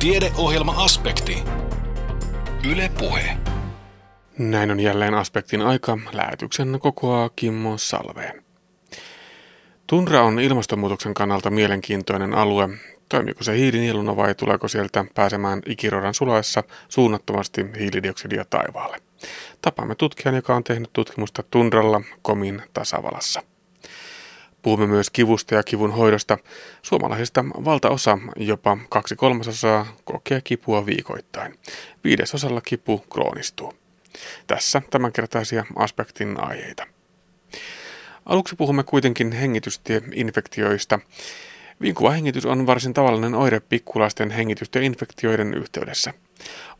Tiedeohjelma-aspekti. Yle Puhe. Näin on jälleen aspektin aika. Lähetyksen kokoaa Kimmo Salveen. Tundra on ilmastonmuutoksen kannalta mielenkiintoinen alue. Toimiiko se hiilinieluna vai tuleeko sieltä pääsemään ikirodan sulaessa suunnattomasti hiilidioksidia taivaalle? Tapaamme tutkijan, joka on tehnyt tutkimusta Tundralla Komin tasavallassa. Puhumme myös kivusta ja kivun hoidosta. Suomalaisista valtaosa, jopa kaksi kolmasosaa, kokee kipua viikoittain. Viidesosalla kipu kroonistuu. Tässä tämänkertaisia aspektin aiheita. Aluksi puhumme kuitenkin hengitystieinfektioista. Vinkuva hengitys on varsin tavallinen oire pikkulaisten hengitystieinfektioiden yhteydessä.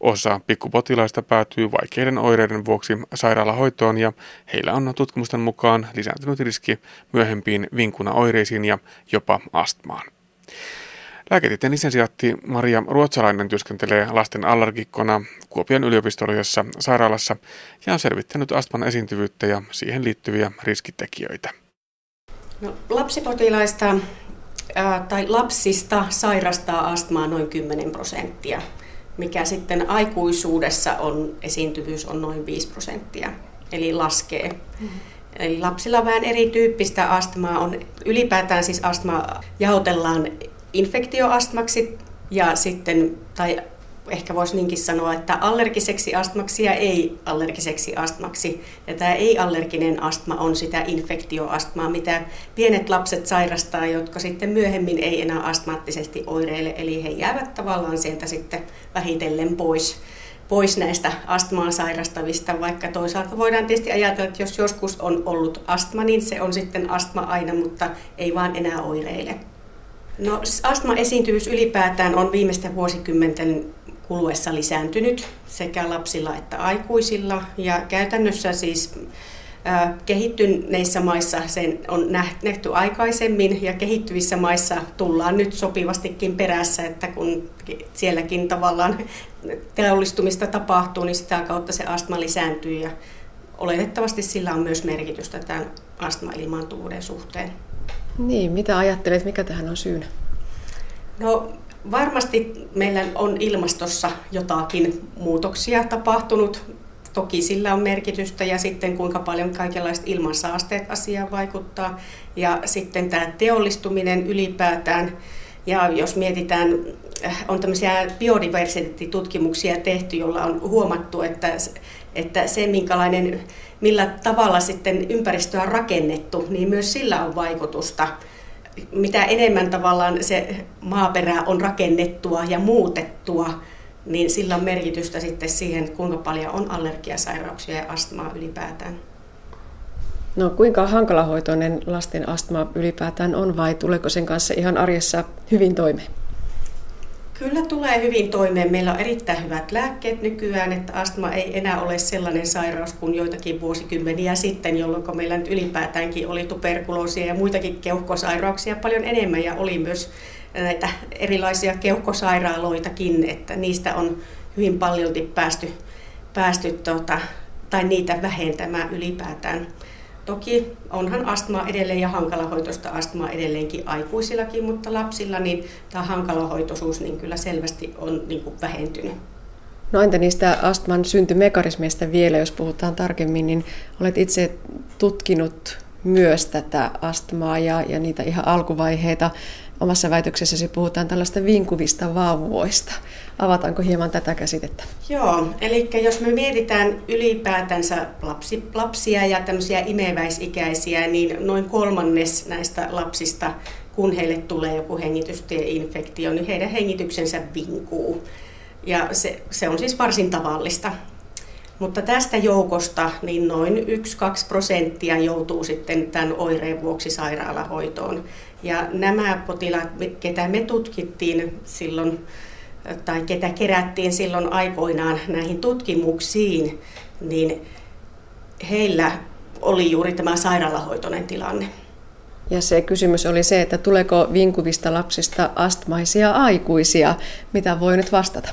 Osa pikkupotilaista päätyy vaikeiden oireiden vuoksi sairaalahoitoon ja heillä on tutkimusten mukaan lisääntynyt riski myöhempiin vinkunaoireisiin ja jopa astmaan. Lääketieteen lisensiaatti Maria Ruotsalainen työskentelee lasten allergikkona Kuopion yliopistollisessa sairaalassa ja on selvittänyt astman esiintyvyyttä ja siihen liittyviä riskitekijöitä. No, lapsipotilaista ää, tai lapsista sairastaa astmaa noin 10 prosenttia, mikä sitten aikuisuudessa on esiintyvyys on noin 5 prosenttia, eli laskee. Mm-hmm. Eli lapsilla on vähän erityyppistä astmaa. On, ylipäätään siis astma jaotellaan infektioastmaksi ja sitten, tai ehkä voisi niinkin sanoa, että allergiseksi astmaksi ja ei-allergiseksi astmaksi. Ja tämä ei-allerginen astma on sitä infektioastmaa, mitä pienet lapset sairastaa, jotka sitten myöhemmin ei enää astmaattisesti oireile. Eli he jäävät tavallaan sieltä sitten vähitellen pois pois näistä astmaa sairastavista, vaikka toisaalta voidaan tietysti ajatella, että jos joskus on ollut astma, niin se on sitten astma aina, mutta ei vaan enää oireile. No, astma-esiintyvyys ylipäätään on viimeisten vuosikymmenten kuluessa lisääntynyt sekä lapsilla että aikuisilla. Ja käytännössä siis kehittyneissä maissa sen on nähty aikaisemmin ja kehittyvissä maissa tullaan nyt sopivastikin perässä, että kun sielläkin tavallaan teollistumista tapahtuu, niin sitä kautta se astma lisääntyy ja oletettavasti sillä on myös merkitystä tämän astma-ilmaantuvuuden suhteen. Niin, mitä ajattelet, mikä tähän on syynä? No varmasti meillä on ilmastossa jotakin muutoksia tapahtunut. Toki sillä on merkitystä ja sitten kuinka paljon kaikenlaiset ilmansaasteet asiaan vaikuttaa. Ja sitten tämä teollistuminen ylipäätään. Ja jos mietitään, äh, on tämmöisiä biodiversiteettitutkimuksia tehty, jolla on huomattu, että, että se minkälainen, millä tavalla sitten ympäristöä on rakennettu, niin myös sillä on vaikutusta mitä enemmän tavallaan se maaperä on rakennettua ja muutettua, niin sillä on merkitystä sitten siihen, kuinka paljon on allergiasairauksia ja astmaa ylipäätään. No kuinka hankalahoitoinen lasten astma ylipäätään on vai tuleeko sen kanssa ihan arjessa hyvin toimeen? Kyllä tulee hyvin toimeen. Meillä on erittäin hyvät lääkkeet nykyään, että astma ei enää ole sellainen sairaus kuin joitakin vuosikymmeniä sitten, jolloin meillä nyt ylipäätäänkin oli tuberkuloosia ja muitakin keuhkosairauksia paljon enemmän ja oli myös näitä erilaisia keuhkosairaaloitakin, että niistä on hyvin paljolti päästy, päästy tota, tai niitä vähentämään ylipäätään. Toki onhan astma edelleen ja hankalahoitoista astmaa edelleenkin aikuisillakin, mutta lapsilla niin tämä hankalahoitoisuus niin kyllä selvästi on niin kuin vähentynyt. No entä niistä astman syntymekanismeista vielä, jos puhutaan tarkemmin, niin olet itse tutkinut myös tätä astmaa ja, ja niitä ihan alkuvaiheita. Omassa väitöksessäsi puhutaan tällaista vinkuvista vauvoista. Avataanko hieman tätä käsitettä? Joo, eli jos me mietitään ylipäätänsä lapsi, lapsia ja tämmöisiä imeväisikäisiä, niin noin kolmannes näistä lapsista, kun heille tulee joku hengitystieinfektio, niin heidän hengityksensä vinkuu. Ja se, se on siis varsin tavallista. Mutta tästä joukosta niin noin 1-2 prosenttia joutuu sitten tämän oireen vuoksi sairaalahoitoon. Ja nämä potilaat, ketä me tutkittiin silloin, tai ketä kerättiin silloin aikoinaan näihin tutkimuksiin, niin heillä oli juuri tämä sairaalahoitoinen tilanne. Ja se kysymys oli se, että tuleeko vinkuvista lapsista astmaisia aikuisia. Mitä voi nyt vastata?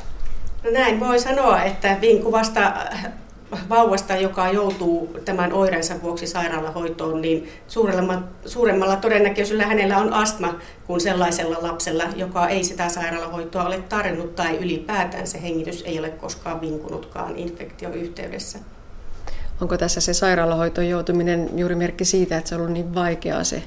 No näin voi sanoa, että vinkuvasta vauvasta, joka joutuu tämän oireensa vuoksi sairaalahoitoon, niin suuremmalla, suuremmalla todennäköisyydellä hänellä on astma kuin sellaisella lapsella, joka ei sitä sairaalahoitoa ole tarjonnut tai ylipäätään se hengitys ei ole koskaan vinkunutkaan infektioyhteydessä. Onko tässä se sairaalahoitoon joutuminen juuri merkki siitä, että se on ollut niin vaikeaa se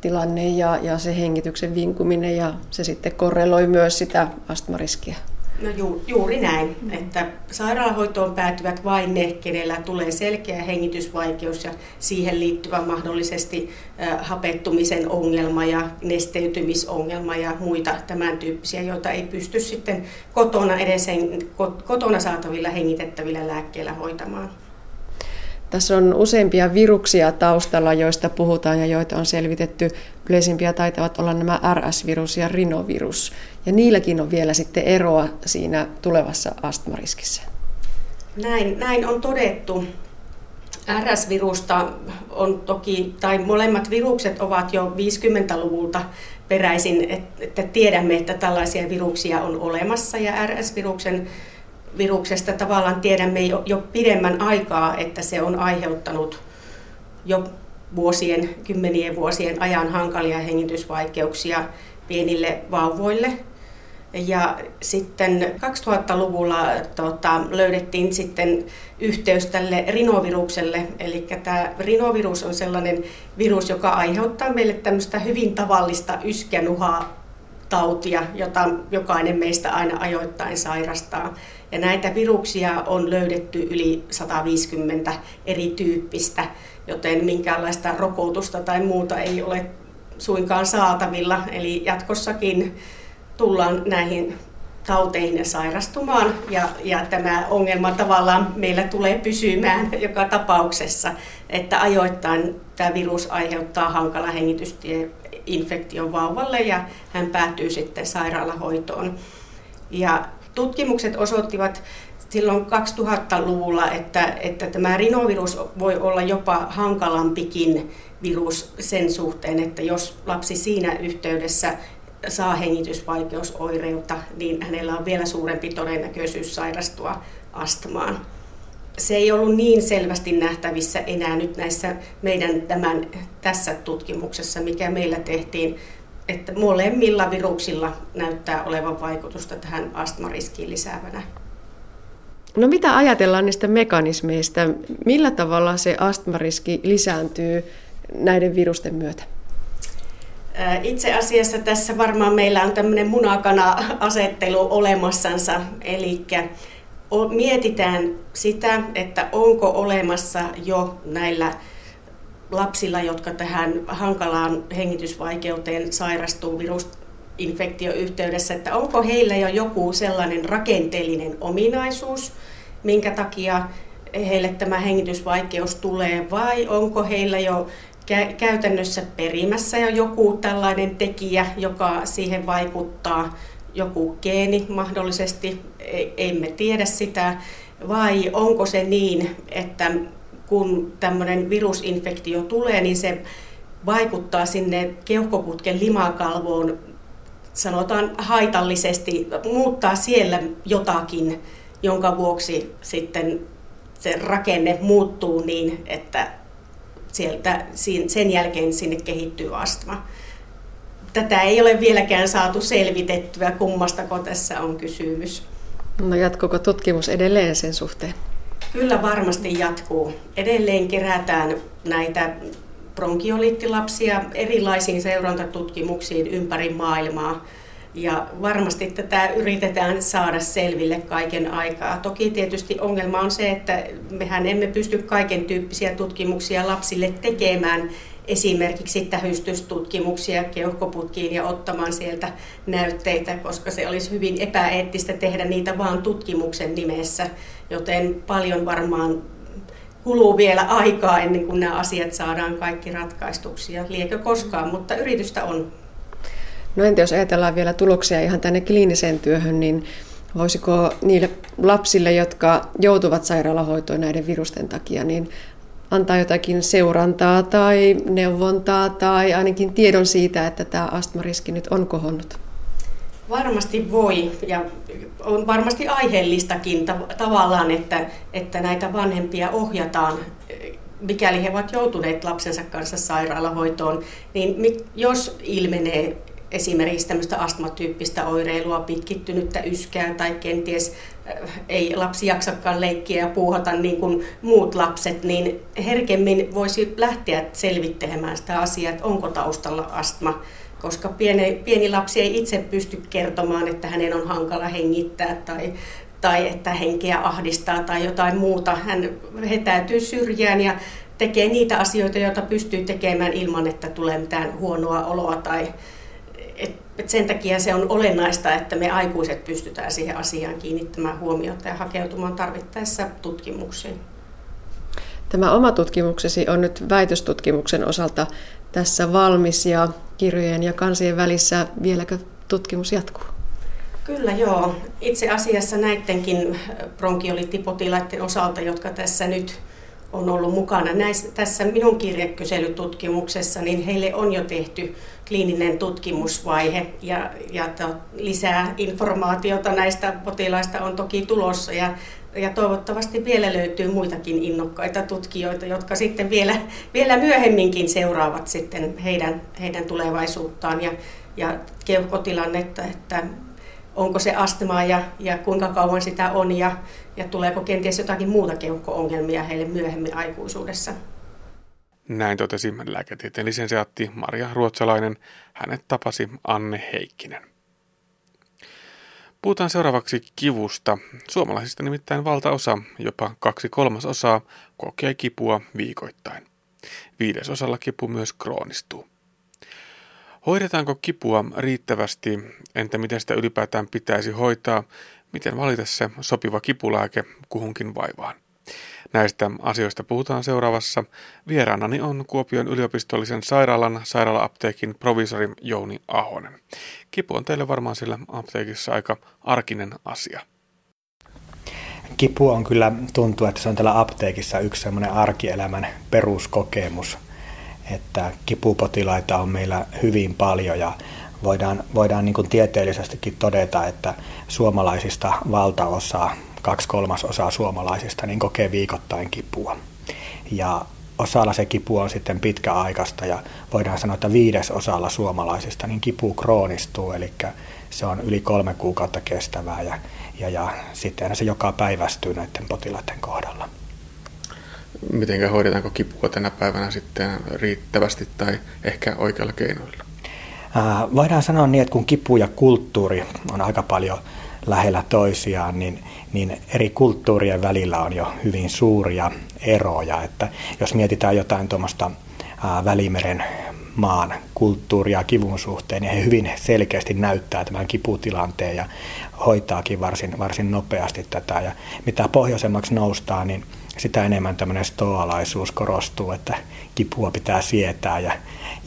tilanne ja, ja se hengityksen vinkuminen ja se sitten korreloi myös sitä astmariskiä? No ju, juuri näin, että sairaalahoitoon päätyvät vain ne, kenellä tulee selkeä hengitysvaikeus ja siihen liittyvä mahdollisesti äh, hapettumisen ongelma ja nesteytymisongelma ja muita tämän tyyppisiä, joita ei pysty sitten kotona edes kotona saatavilla hengitettävillä lääkkeillä hoitamaan. Tässä on useampia viruksia taustalla, joista puhutaan ja joita on selvitetty. Yleisimpiä taitavat olla nämä RS-virus ja rinovirus. Ja niilläkin on vielä sitten eroa siinä tulevassa astmariskissä. Näin, näin on todettu. RS-virusta on toki, tai molemmat virukset ovat jo 50-luvulta peräisin, että tiedämme, että tällaisia viruksia on olemassa. Ja RS-viruksen viruksesta tavallaan tiedämme jo, jo pidemmän aikaa, että se on aiheuttanut jo vuosien, kymmenien vuosien ajan hankalia hengitysvaikeuksia pienille vauvoille. Ja sitten 2000-luvulla tota, löydettiin sitten yhteys tälle rinovirukselle. Eli tämä rinovirus on sellainen virus, joka aiheuttaa meille tämmöistä hyvin tavallista yskänuhaa tautia, jota jokainen meistä aina ajoittain sairastaa. Ja näitä viruksia on löydetty yli 150 eri tyyppistä, joten minkäänlaista rokotusta tai muuta ei ole suinkaan saatavilla. Eli jatkossakin tullaan näihin tauteihin ja sairastumaan ja, ja tämä ongelma tavallaan meillä tulee pysymään joka tapauksessa, että ajoittain tämä virus aiheuttaa hankala hengitystie infektion vauvalle ja hän päätyy sitten sairaalahoitoon. Ja tutkimukset osoittivat silloin 2000-luvulla, että, että tämä rinovirus voi olla jopa hankalampikin virus sen suhteen, että jos lapsi siinä yhteydessä saa hengitysvaikeusoireutta, niin hänellä on vielä suurempi todennäköisyys sairastua astmaan. Se ei ollut niin selvästi nähtävissä enää nyt näissä meidän tämän, tässä tutkimuksessa, mikä meillä tehtiin että molemmilla viruksilla näyttää olevan vaikutusta tähän astmariskiin lisäävänä. No mitä ajatellaan niistä mekanismeista? Millä tavalla se astmariski lisääntyy näiden virusten myötä? Itse asiassa tässä varmaan meillä on tämmöinen munakana-asettelu olemassansa, eli mietitään sitä, että onko olemassa jo näillä lapsilla, jotka tähän hankalaan hengitysvaikeuteen sairastuu virusinfektioyhteydessä, että onko heillä jo joku sellainen rakenteellinen ominaisuus, minkä takia heille tämä hengitysvaikeus tulee, vai onko heillä jo käytännössä perimässä jo joku tällainen tekijä, joka siihen vaikuttaa, joku geeni mahdollisesti, e-, emme tiedä sitä, vai onko se niin, että kun tämmöinen virusinfektio tulee, niin se vaikuttaa sinne keuhkoputken limakalvoon, sanotaan haitallisesti, muuttaa siellä jotakin, jonka vuoksi sitten se rakenne muuttuu niin, että sieltä, sen jälkeen sinne kehittyy astma. Tätä ei ole vieläkään saatu selvitettyä, kummastako tässä on kysymys. No jatkuuko tutkimus edelleen sen suhteen? Kyllä varmasti jatkuu. Edelleen kerätään näitä bronkioliittilapsia erilaisiin seurantatutkimuksiin ympäri maailmaa. Ja varmasti tätä yritetään saada selville kaiken aikaa. Toki tietysti ongelma on se, että mehän emme pysty kaiken tyyppisiä tutkimuksia lapsille tekemään, esimerkiksi tähystystutkimuksia keuhkoputkiin ja ottamaan sieltä näytteitä, koska se olisi hyvin epäeettistä tehdä niitä vain tutkimuksen nimessä, joten paljon varmaan kuluu vielä aikaa ennen kuin nämä asiat saadaan kaikki ratkaistuksi ja liekö koskaan, mutta yritystä on. No entä jos ajatellaan vielä tuloksia ihan tänne kliiniseen työhön, niin voisiko niille lapsille, jotka joutuvat sairaalahoitoon näiden virusten takia, niin antaa jotakin seurantaa tai neuvontaa tai ainakin tiedon siitä, että tämä astmariski nyt on kohonnut? Varmasti voi ja on varmasti aiheellistakin tav- tavallaan, että, että näitä vanhempia ohjataan, mikäli he ovat joutuneet lapsensa kanssa sairaalahoitoon, niin jos ilmenee esimerkiksi tämmöistä astmatyyppistä oireilua, pitkittynyttä yskää tai kenties äh, ei lapsi jaksakaan leikkiä ja puuhata niin kuin muut lapset, niin herkemmin voisi lähteä selvittelemään sitä asiaa, että onko taustalla astma koska pieni, pieni lapsi ei itse pysty kertomaan, että hänen on hankala hengittää tai, tai että henkeä ahdistaa tai jotain muuta. Hän hetäytyy syrjään ja tekee niitä asioita, joita pystyy tekemään ilman, että tulee mitään huonoa oloa. Tai, et, et sen takia se on olennaista, että me aikuiset pystytään siihen asiaan kiinnittämään huomiota ja hakeutumaan tarvittaessa tutkimuksiin. Tämä oma tutkimuksesi on nyt väitöstutkimuksen osalta tässä valmis ja kirjojen ja kansien välissä vieläkö tutkimus jatkuu? Kyllä joo. Itse asiassa näidenkin bronkiolittipotilaiden osalta, jotka tässä nyt on ollut mukana näissä, tässä minun kirjekyselytutkimuksessa, niin heille on jo tehty kliininen tutkimusvaihe ja, ja to, lisää informaatiota näistä potilaista on toki tulossa ja ja toivottavasti vielä löytyy muitakin innokkaita tutkijoita, jotka sitten vielä, vielä myöhemminkin seuraavat sitten heidän, heidän tulevaisuuttaan ja, ja keuhkotilannetta, että onko se astmaa ja, ja kuinka kauan sitä on ja, ja tuleeko kenties jotakin muuta keuhko-ongelmia heille myöhemmin aikuisuudessa. Näin totesi lääketieteen lisensiaatti Maria Ruotsalainen. Hänet tapasi Anne Heikkinen. Puhutaan seuraavaksi kivusta. Suomalaisista nimittäin valtaosa, jopa kaksi kolmasosaa, kokee kipua viikoittain. Viidesosalla kipu myös kroonistuu. Hoidetaanko kipua riittävästi, entä miten sitä ylipäätään pitäisi hoitaa, miten valita se sopiva kipulääke kuhunkin vaivaan? Näistä asioista puhutaan seuraavassa. Vieraanani on Kuopion yliopistollisen sairaalan sairaala-apteekin provisori Jouni Ahonen. Kipu on teille varmaan sillä apteekissa aika arkinen asia. Kipu on kyllä, tuntuu, että se on täällä apteekissa yksi semmoinen arkielämän peruskokemus, että kipupotilaita on meillä hyvin paljon ja voidaan, voidaan niin kuin tieteellisestikin todeta, että suomalaisista valtaosa kaksi kolmasosaa suomalaisista niin kokee viikoittain kipua. Ja osalla se kipu on sitten pitkäaikaista ja voidaan sanoa, että viides osalla suomalaisista niin kipu kroonistuu, eli se on yli kolme kuukautta kestävää ja, ja, ja sitten se joka päivästyy näiden potilaiden kohdalla. Miten hoidetaanko kipua tänä päivänä sitten riittävästi tai ehkä oikealla keinoilla? voidaan sanoa niin, että kun kipu ja kulttuuri on aika paljon lähellä toisiaan, niin, niin eri kulttuurien välillä on jo hyvin suuria eroja. Että jos mietitään jotain tuommoista Välimeren maan kulttuuria kivun suhteen, niin he hyvin selkeästi näyttää tämän kiputilanteen ja hoitaakin varsin, varsin nopeasti tätä. Ja mitä pohjoisemmaksi noustaan, niin sitä enemmän tämmöinen stoalaisuus korostuu, että kipua pitää sietää ja,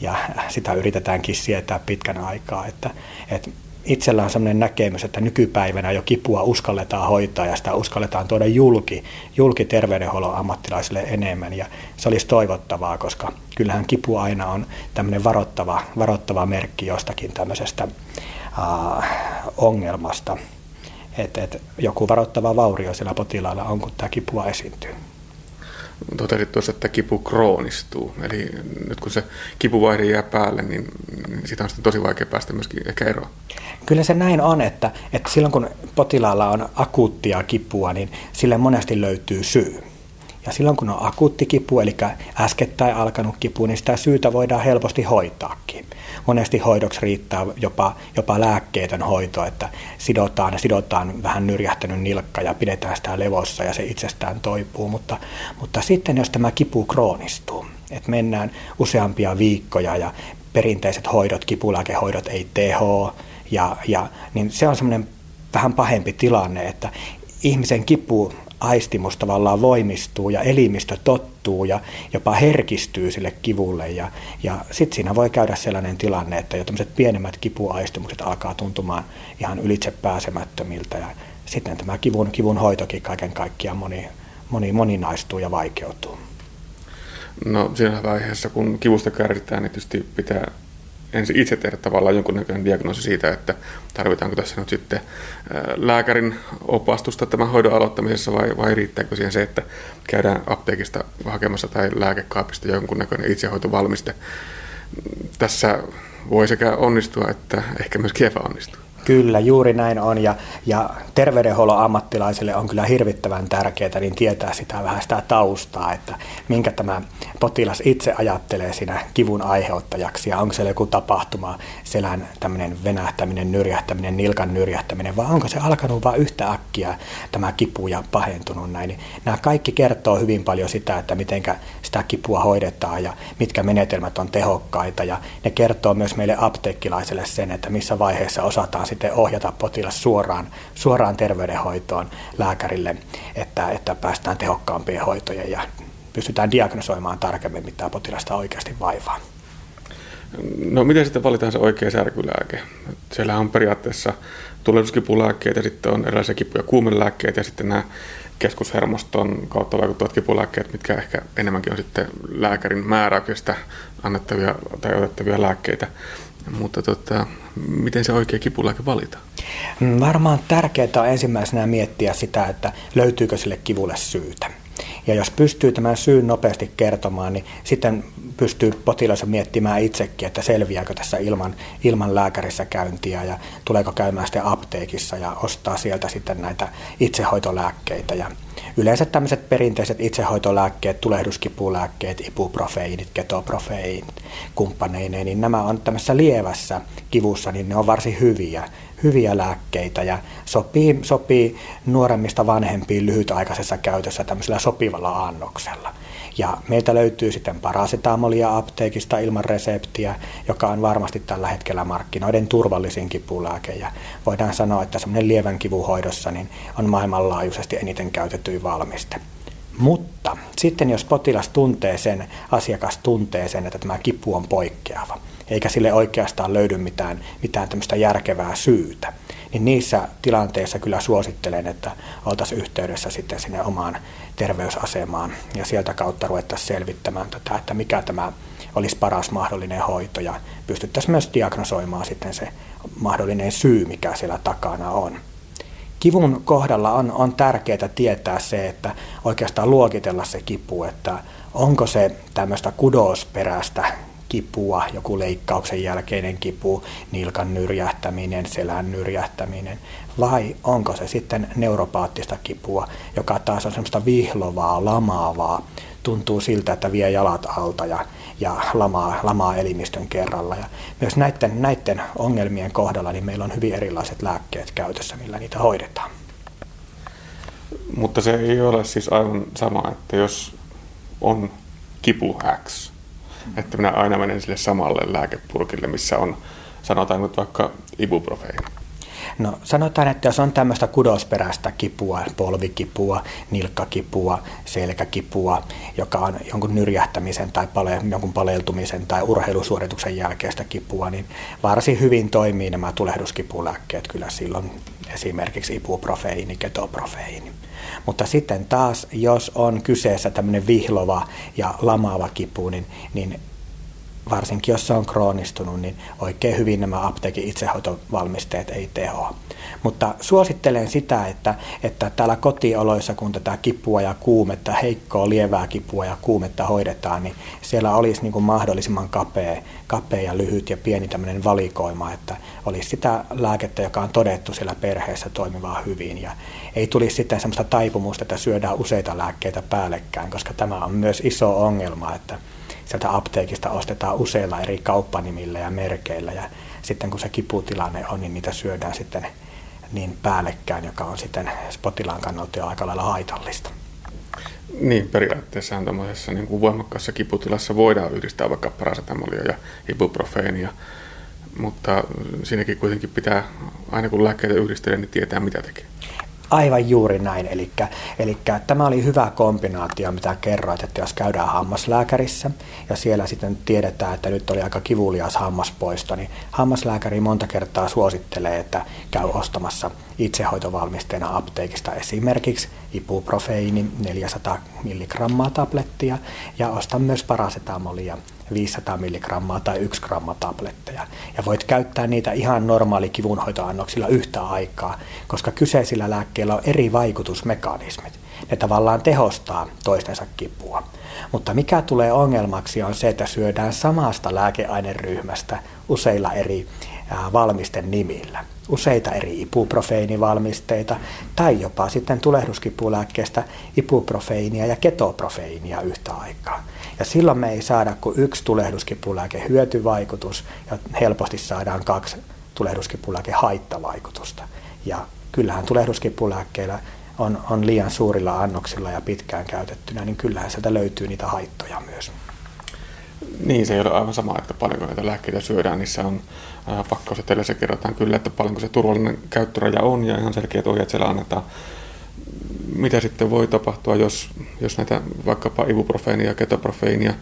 ja sitä yritetäänkin sietää pitkän aikaa. Että, että itsellä on sellainen näkemys, että nykypäivänä jo kipua uskalletaan hoitaa ja sitä uskalletaan tuoda julki, julki terveydenhuollon ammattilaisille enemmän. Ja se olisi toivottavaa, koska kyllähän kipu aina on tämmöinen varoittava, varoittava merkki jostakin tämmöisestä äh, ongelmasta, että et joku varoittava vaurio sillä potilaalla on, kun tämä kipua esiintyy totesit tuossa, että kipu kroonistuu. Eli nyt kun se kipuvaihe jää päälle, niin, niin siitä on sitten tosi vaikea päästä myöskin ehkä eroon. Kyllä se näin on, että, että silloin kun potilaalla on akuuttia kipua, niin sille monesti löytyy syy. Ja silloin kun on akuutti kipu, eli äskettäin alkanut kipu, niin sitä syytä voidaan helposti hoitaakin. Monesti hoidoksi riittää jopa, jopa lääkkeetön hoito, että sidotaan, sidotaan vähän nyrjähtänyt nilkka ja pidetään sitä levossa ja se itsestään toipuu. Mutta, mutta sitten jos tämä kipu kroonistuu, että mennään useampia viikkoja ja perinteiset hoidot, kipulääkehoidot ei teho, ja, ja, niin se on semmoinen vähän pahempi tilanne, että ihmisen kipu aistimus tavallaan voimistuu ja elimistö tottuu ja jopa herkistyy sille kivulle. Ja, ja sitten siinä voi käydä sellainen tilanne, että jo tämmöiset pienemmät kipuaistimukset alkaa tuntumaan ihan ylitse pääsemättömiltä. Ja sitten tämä kivun, kivun hoitokin kaiken kaikkiaan moni, moni, moninaistuu ja vaikeutuu. No siinä vaiheessa, kun kivusta kärsitään, niin tietysti pitää ensin itse tehdä tavallaan jonkunnäköinen diagnoosi siitä, että tarvitaanko tässä nyt sitten lääkärin opastusta tämän hoidon aloittamisessa vai, vai riittääkö siihen se, että käydään apteekista hakemassa tai lääkekaapista jonkunnäköinen itsehoitovalmiste. Tässä voi sekä onnistua että ehkä myös epäonnistua. Kyllä, juuri näin on. Ja, ja terveydenhuollon ammattilaisille on kyllä hirvittävän tärkeää niin tietää sitä vähän sitä taustaa, että minkä tämä potilas itse ajattelee siinä kivun aiheuttajaksi. Ja onko siellä joku tapahtuma, selän tämmöinen venähtäminen, nyrjähtäminen, nilkan nyrjähtäminen, vai onko se alkanut vain yhtä äkkiä tämä kipu ja pahentunut näin. Niin nämä kaikki kertoo hyvin paljon sitä, että miten sitä kipua hoidetaan ja mitkä menetelmät on tehokkaita. Ja ne kertoo myös meille apteekkilaisille sen, että missä vaiheessa osataan sitten ohjata potilas suoraan, suoraan terveydenhoitoon lääkärille, että, että päästään tehokkaampien hoitojen ja pystytään diagnosoimaan tarkemmin, mitä potilasta oikeasti vaivaa. No miten sitten valitaan se oikea särkylääke? Siellä on periaatteessa tulehduskipulääkkeitä, sitten on erilaisia kipu- ja kuumelääkkeitä ja sitten nämä keskushermoston kautta vaikuttavat kipulääkkeet, mitkä ehkä enemmänkin on sitten lääkärin määräyksestä annettavia tai otettavia lääkkeitä. Mutta tota, miten se oikea kipulääke valita? Mm, varmaan tärkeää on ensimmäisenä miettiä sitä, että löytyykö sille kivulle syytä. Ja jos pystyy tämän syyn nopeasti kertomaan, niin sitten pystyy potilas miettimään itsekin, että selviääkö tässä ilman, ilman lääkärissä käyntiä ja tuleeko käymään sitten apteekissa ja ostaa sieltä sitten näitä itsehoitolääkkeitä. Ja yleensä tämmöiset perinteiset itsehoitolääkkeet, tulehduskipulääkkeet, ibuprofeiinit, ketoprofeiinit kumppaneineen, niin nämä on tämmöisessä lievässä kivussa, niin ne on varsin hyviä hyviä lääkkeitä ja sopii, sopii nuoremmista vanhempiin lyhytaikaisessa käytössä tämmöisellä sopivalla annoksella. Ja meiltä löytyy sitten parasetamolia apteekista ilman reseptiä, joka on varmasti tällä hetkellä markkinoiden turvallisin kipulääke. Ja voidaan sanoa, että semmoinen lievän kivun hoidossa niin on maailmanlaajuisesti eniten käytetty valmiste. Mutta sitten jos potilas tuntee sen, asiakas tuntee sen, että tämä kipu on poikkeava, eikä sille oikeastaan löydy mitään, mitään tämmöistä järkevää syytä, niin niissä tilanteissa kyllä suosittelen, että oltaisiin yhteydessä sitten sinne omaan terveysasemaan ja sieltä kautta ruvettaisiin selvittämään tätä, että mikä tämä olisi paras mahdollinen hoito ja pystyttäisiin myös diagnosoimaan sitten se mahdollinen syy, mikä siellä takana on. Kivun kohdalla on, on tärkeää tietää se, että oikeastaan luokitella se kipu, että onko se tämmöistä kudosperäistä kipua, joku leikkauksen jälkeinen kipu, nilkan nyrjähtäminen, selän nyrjähtäminen, vai onko se sitten neuropaattista kipua, joka taas on semmoista vihlovaa, lamaavaa, tuntuu siltä, että vie jalat alta ja, ja lamaa, lamaa elimistön kerralla. Ja myös näiden, näiden ongelmien kohdalla niin meillä on hyvin erilaiset lääkkeet käytössä, millä niitä hoidetaan. Mutta se ei ole siis aivan sama, että jos on kipu X, että minä aina menen sille samalle lääkepurkille, missä on, sanotaan nyt vaikka ibuprofeini. No sanotaan, että jos on tämmöistä kudosperäistä kipua, polvikipua, nilkkakipua, selkäkipua, joka on jonkun nyrjähtämisen tai pale, jonkun paleltumisen tai urheilusuorituksen jälkeistä kipua, niin varsin hyvin toimii nämä tulehduskipulääkkeet kyllä silloin esimerkiksi ibuprofeiini, ketoprofeiini. Mutta sitten taas, jos on kyseessä tämmöinen vihlova ja lamaava kipu, niin, niin varsinkin jos se on kroonistunut, niin oikein hyvin nämä apteekin itsehoitovalmisteet ei tehoa. Mutta suosittelen sitä, että, että täällä kotioloissa, kun tätä kipua ja kuumetta, heikkoa lievää kipua ja kuumetta hoidetaan, niin siellä olisi niin kuin mahdollisimman kapea, kapea ja lyhyt ja pieni tämmöinen valikoima, että olisi sitä lääkettä, joka on todettu siellä perheessä toimivaa hyvin. Ja ei tulisi sitten semmoista taipumusta, että syödään useita lääkkeitä päällekkäin, koska tämä on myös iso ongelma, että sieltä apteekista ostetaan useilla eri kauppanimillä ja merkeillä ja sitten kun se kiputilanne on, niin niitä syödään sitten niin päällekkäin, joka on sitten potilaan kannalta jo aika lailla haitallista. Niin, periaatteessa tämmöisessä niin kuin voimakkaassa kiputilassa voidaan yhdistää vaikka parasetamolia ja ibuprofeenia, mutta siinäkin kuitenkin pitää, aina kun lääkkeitä yhdistelee, niin tietää mitä tekee. Aivan juuri näin. Eli, tämä oli hyvä kombinaatio, mitä kerroit, että jos käydään hammaslääkärissä ja siellä sitten tiedetään, että nyt oli aika kivulias hammaspoisto, niin hammaslääkäri monta kertaa suosittelee, että käy ostamassa itsehoitovalmisteena apteekista esimerkiksi ibuprofeiini 400 milligrammaa tablettia ja ostan myös parasetamolia 500 milligrammaa tai 1 gramma tabletteja. Ja voit käyttää niitä ihan normaali kivunhoitoannoksilla yhtä aikaa, koska kyseisillä lääkkeillä on eri vaikutusmekanismit. Ne tavallaan tehostaa toistensa kipua. Mutta mikä tulee ongelmaksi on se, että syödään samasta lääkeaineryhmästä useilla eri valmisten nimillä. Useita eri ibuprofeinivalmisteita tai jopa sitten tulehduskipulääkkeestä ibuprofeiinia ja ketoprofeiinia yhtä aikaa. Ja silloin me ei saada kuin yksi tulehduskipulääke hyötyvaikutus ja helposti saadaan kaksi tulehduskipulääke haittavaikutusta. Ja kyllähän tulehduskipulääkkeillä on, on liian suurilla annoksilla ja pitkään käytettynä, niin kyllähän sieltä löytyy niitä haittoja myös. Niin, se ei ole aivan sama, että paljonko näitä lääkkeitä syödään. Niissä on se kerrotaan kyllä, että paljonko se turvallinen käyttöraja on ja ihan selkeät ohjeet siellä annetaan. Mitä sitten voi tapahtua, jos, jos näitä vaikkapa ibuprofeenia ja ketoprofeiinia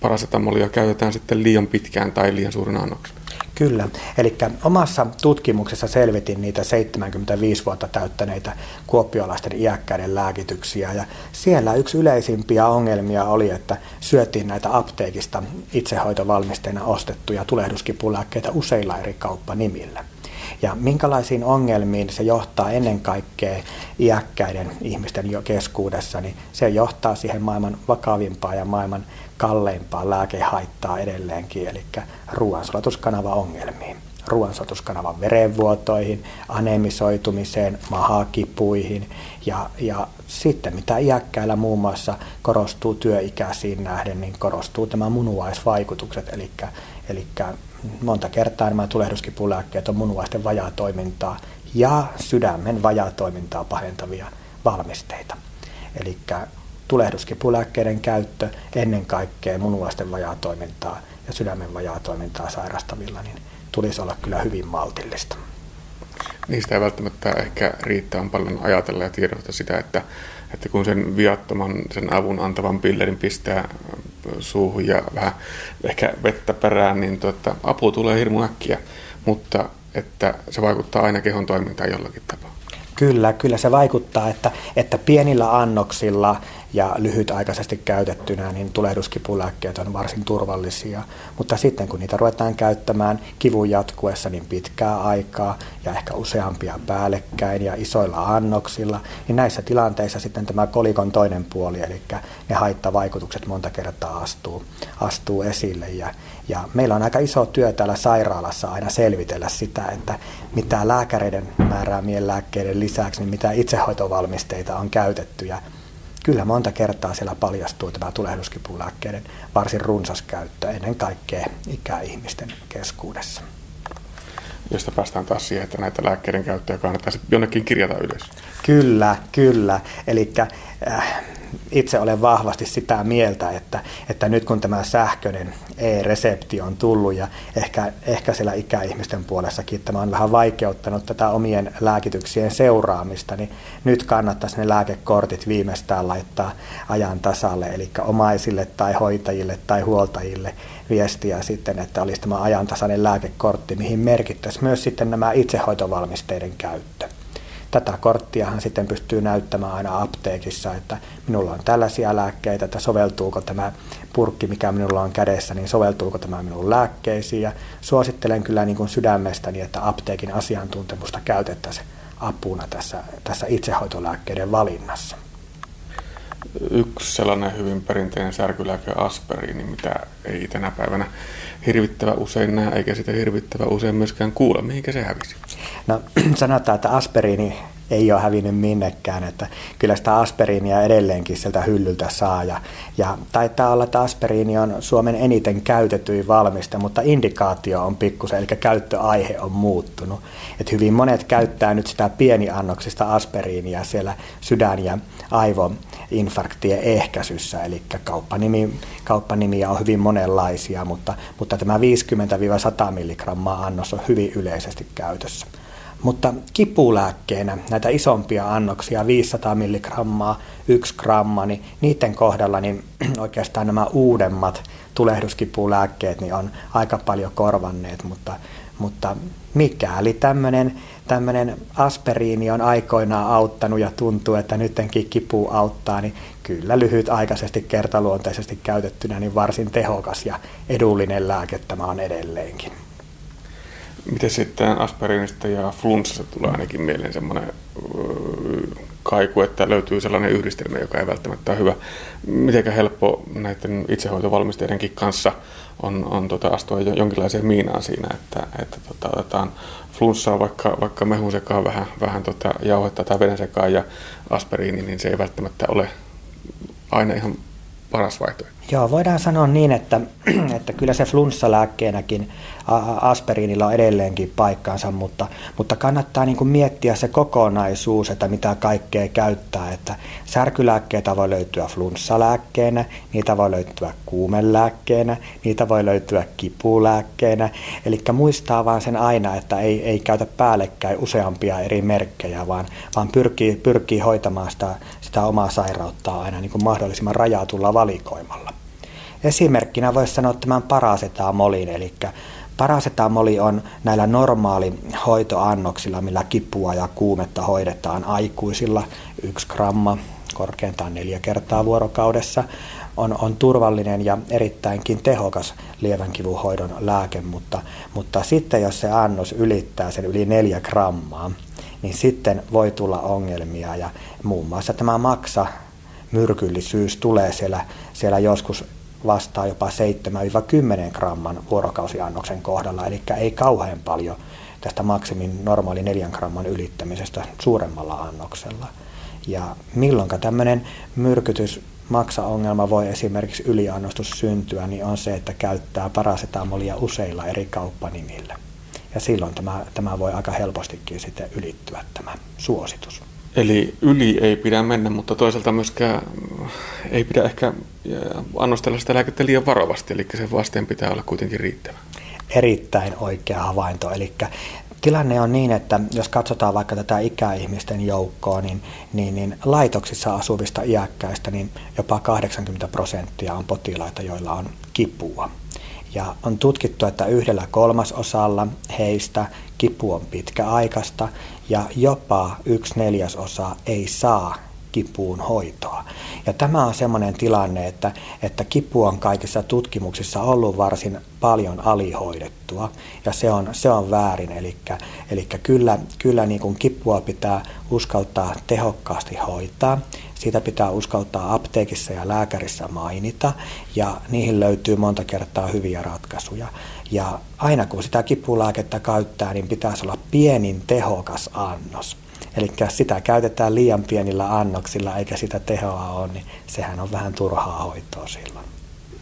parasetamolia käytetään sitten liian pitkään tai liian suurin annoksen? Kyllä. Eli omassa tutkimuksessa selvitin niitä 75 vuotta täyttäneitä kuoppiolaisten iäkkäiden lääkityksiä. Ja siellä yksi yleisimpiä ongelmia oli, että syötiin näitä apteekista itsehoitovalmisteina ostettuja tulehduskipulääkkeitä useilla eri kauppanimillä. Ja minkälaisiin ongelmiin se johtaa ennen kaikkea iäkkäiden ihmisten jo keskuudessa, niin se johtaa siihen maailman vakavimpaan ja maailman kalleimpaa lääkehaittaa edelleenkin, eli ruoansulatuskanavan ruoansulatuskanavan verenvuotoihin, anemisoitumiseen, mahakipuihin ja, ja sitten mitä iäkkäillä muun muassa korostuu työikäisiin nähden, niin korostuu tämä munuaisvaikutukset, eli, eli monta kertaa nämä tulehduskipulääkkeet on munuaisten vajaatoimintaa ja sydämen vajaatoimintaa pahentavia valmisteita. Eli tulehduskipulääkkeiden käyttö ennen kaikkea munuaisten vajaatoimintaa ja sydämen vajaatoimintaa sairastavilla, niin tulisi olla kyllä hyvin maltillista. Niistä ei välttämättä ehkä riittää on paljon ajatella ja tiedostaa sitä, että, että kun sen viattoman, sen avun antavan pillerin pistää suuhun ja vähän ehkä vettä perään, niin tuota, apu tulee hirmu äkkiä, mutta että se vaikuttaa aina kehon toimintaan jollakin tapaa. Kyllä, kyllä se vaikuttaa, että, että pienillä annoksilla ja lyhytaikaisesti käytettynä, niin tulehduskipulääkkeet on varsin turvallisia. Mutta sitten kun niitä ruvetaan käyttämään kivun jatkuessa niin pitkää aikaa ja ehkä useampia päällekkäin ja isoilla annoksilla, niin näissä tilanteissa sitten tämä kolikon toinen puoli, eli ne haittavaikutukset monta kertaa astuu, astuu esille. Ja, ja meillä on aika iso työ täällä sairaalassa aina selvitellä sitä, että mitä lääkäreiden määräämien lääkkeiden lisäksi, niin mitä itsehoitovalmisteita on käytetty. Ja kyllä monta kertaa siellä paljastuu tämä tulehduskipulääkkeiden varsin runsas käyttö ennen kaikkea ikäihmisten keskuudessa. Josta päästään taas siihen, että näitä lääkkeiden käyttöä kannattaisi jonnekin kirjata ylös. Kyllä, kyllä. Eli äh, itse olen vahvasti sitä mieltä, että, että nyt kun tämä sähköinen e-resepti on tullut ja ehkä, ehkä siellä ikäihmisten puolessakin tämä on vähän vaikeuttanut tätä omien lääkityksien seuraamista, niin nyt kannattaisi ne lääkekortit viimeistään laittaa ajan tasalle, eli omaisille tai hoitajille tai huoltajille viestiä sitten, että olisi tämä ajantasainen lääkekortti, mihin merkittäisiin myös sitten nämä itsehoitovalmisteiden käyttö tätä korttiahan sitten pystyy näyttämään aina apteekissa, että minulla on tällaisia lääkkeitä, että soveltuuko tämä purkki, mikä minulla on kädessä, niin soveltuuko tämä minun lääkkeisiin. Ja suosittelen kyllä niin kuin sydämestäni, että apteekin asiantuntemusta käytettäisiin apuna tässä, tässä itsehoitolääkkeiden valinnassa. Yksi sellainen hyvin perinteinen särkylääke aspiriini, mitä ei tänä päivänä hirvittävä usein näe, eikä sitä hirvittävä usein myöskään kuule. Mihinkä se hävisi? No sanotaan, että aspiriini ei ole hävinnyt minnekään, että kyllä sitä aspiriinia edelleenkin sieltä hyllyltä saa ja, ja taitaa olla, että aspiriini on Suomen eniten käytetyin valmiste, mutta indikaatio on pikkusen, eli käyttöaihe on muuttunut. Et hyvin monet käyttää nyt sitä pieniannoksista aspiriinia siellä sydän- ja aivoinfarktien ehkäisyssä, eli kauppanimi, kauppanimiä on hyvin monenlaisia, mutta, mutta tämä 50-100 milligrammaa annos on hyvin yleisesti käytössä. Mutta kipulääkkeenä näitä isompia annoksia, 500 milligrammaa, 1 gramma, niin niiden kohdalla niin oikeastaan nämä uudemmat tulehduskipulääkkeet niin on aika paljon korvanneet, mutta, mutta mikäli tämmöinen tämmöinen aspiriini on aikoinaan auttanut ja tuntuu, että nytkin kipu auttaa, niin kyllä lyhytaikaisesti kertaluonteisesti käytettynä niin varsin tehokas ja edullinen lääke tämä on edelleenkin. Miten sitten aspiriinista ja flunssasta tulee ainakin mieleen semmoinen kaiku, että löytyy sellainen yhdistelmä, joka ei välttämättä ole hyvä. Mitenkä helppo näiden itsehoitovalmisteidenkin kanssa on, on tota, astua jonkinlaiseen miinaan siinä, että, että tota, otetaan flunssaa vaikka, vaikka mehun sekaan vähän, vähän tota, jauhetta tai veden sekaan ja aspiriini, niin se ei välttämättä ole aina ihan paras vaihtoehto. Joo, voidaan sanoa niin, että, että kyllä se flunssalääkkeenäkin aspiriinilla on edelleenkin paikkaansa, mutta, mutta kannattaa niin kuin miettiä se kokonaisuus, että mitä kaikkea käyttää. Että särkylääkkeitä voi löytyä flunssalääkkeenä, niitä voi löytyä kuumelääkkeenä, niitä voi löytyä kipulääkkeenä. Eli muistaa vaan sen aina, että ei, ei käytä päällekkäin useampia eri merkkejä, vaan, vaan pyrkii, pyrkii hoitamaan sitä, sitä omaa sairautta aina niin kuin mahdollisimman rajatulla valikoimalla. Esimerkkinä voisi sanoa tämän parasetamolin, eli Parasetamoli on näillä normaali hoitoannoksilla, millä kipua ja kuumetta hoidetaan aikuisilla. Yksi gramma korkeintaan neljä kertaa vuorokaudessa. On, on turvallinen ja erittäinkin tehokas lievän kivun hoidon lääke, mutta, mutta sitten jos se annos ylittää sen yli neljä grammaa, niin sitten voi tulla ongelmia. Ja muun muassa tämä maksa myrkyllisyys tulee siellä, siellä joskus vastaa jopa 7-10 gramman vuorokausiannoksen kohdalla, eli ei kauhean paljon tästä maksimin normaali 4 gramman ylittämisestä suuremmalla annoksella. Ja milloin tämmöinen myrkytys maksaongelma voi esimerkiksi yliannostus syntyä, niin on se, että käyttää parasetamolia useilla eri kauppanimillä. Ja silloin tämä, tämä voi aika helpostikin sitten ylittyä tämä suositus. Eli yli ei pidä mennä, mutta toisaalta myöskään ei pidä ehkä annostella sitä lääkettä liian varovasti, eli se vasteen pitää olla kuitenkin riittävä. Erittäin oikea havainto. Eli tilanne on niin, että jos katsotaan vaikka tätä ikäihmisten joukkoa, niin, niin, niin laitoksissa asuvista iäkkäistä niin jopa 80 prosenttia on potilaita, joilla on kipua. Ja on tutkittu, että yhdellä kolmasosalla heistä kipu on pitkäaikaista ja jopa yksi neljäsosa ei saa kipuun hoitoa. Ja tämä on sellainen tilanne, että, että kipu on kaikissa tutkimuksissa ollut varsin paljon alihoidettua ja se on, se on väärin. Eli, eli kyllä, kyllä niin kuin kipua pitää uskaltaa tehokkaasti hoitaa. Siitä pitää uskaltaa apteekissa ja lääkärissä mainita ja niihin löytyy monta kertaa hyviä ratkaisuja. Ja aina kun sitä kipulääkettä käyttää, niin pitäisi olla pienin tehokas annos. Eli sitä käytetään liian pienillä annoksilla eikä sitä tehoa ole, niin sehän on vähän turhaa hoitoa silloin.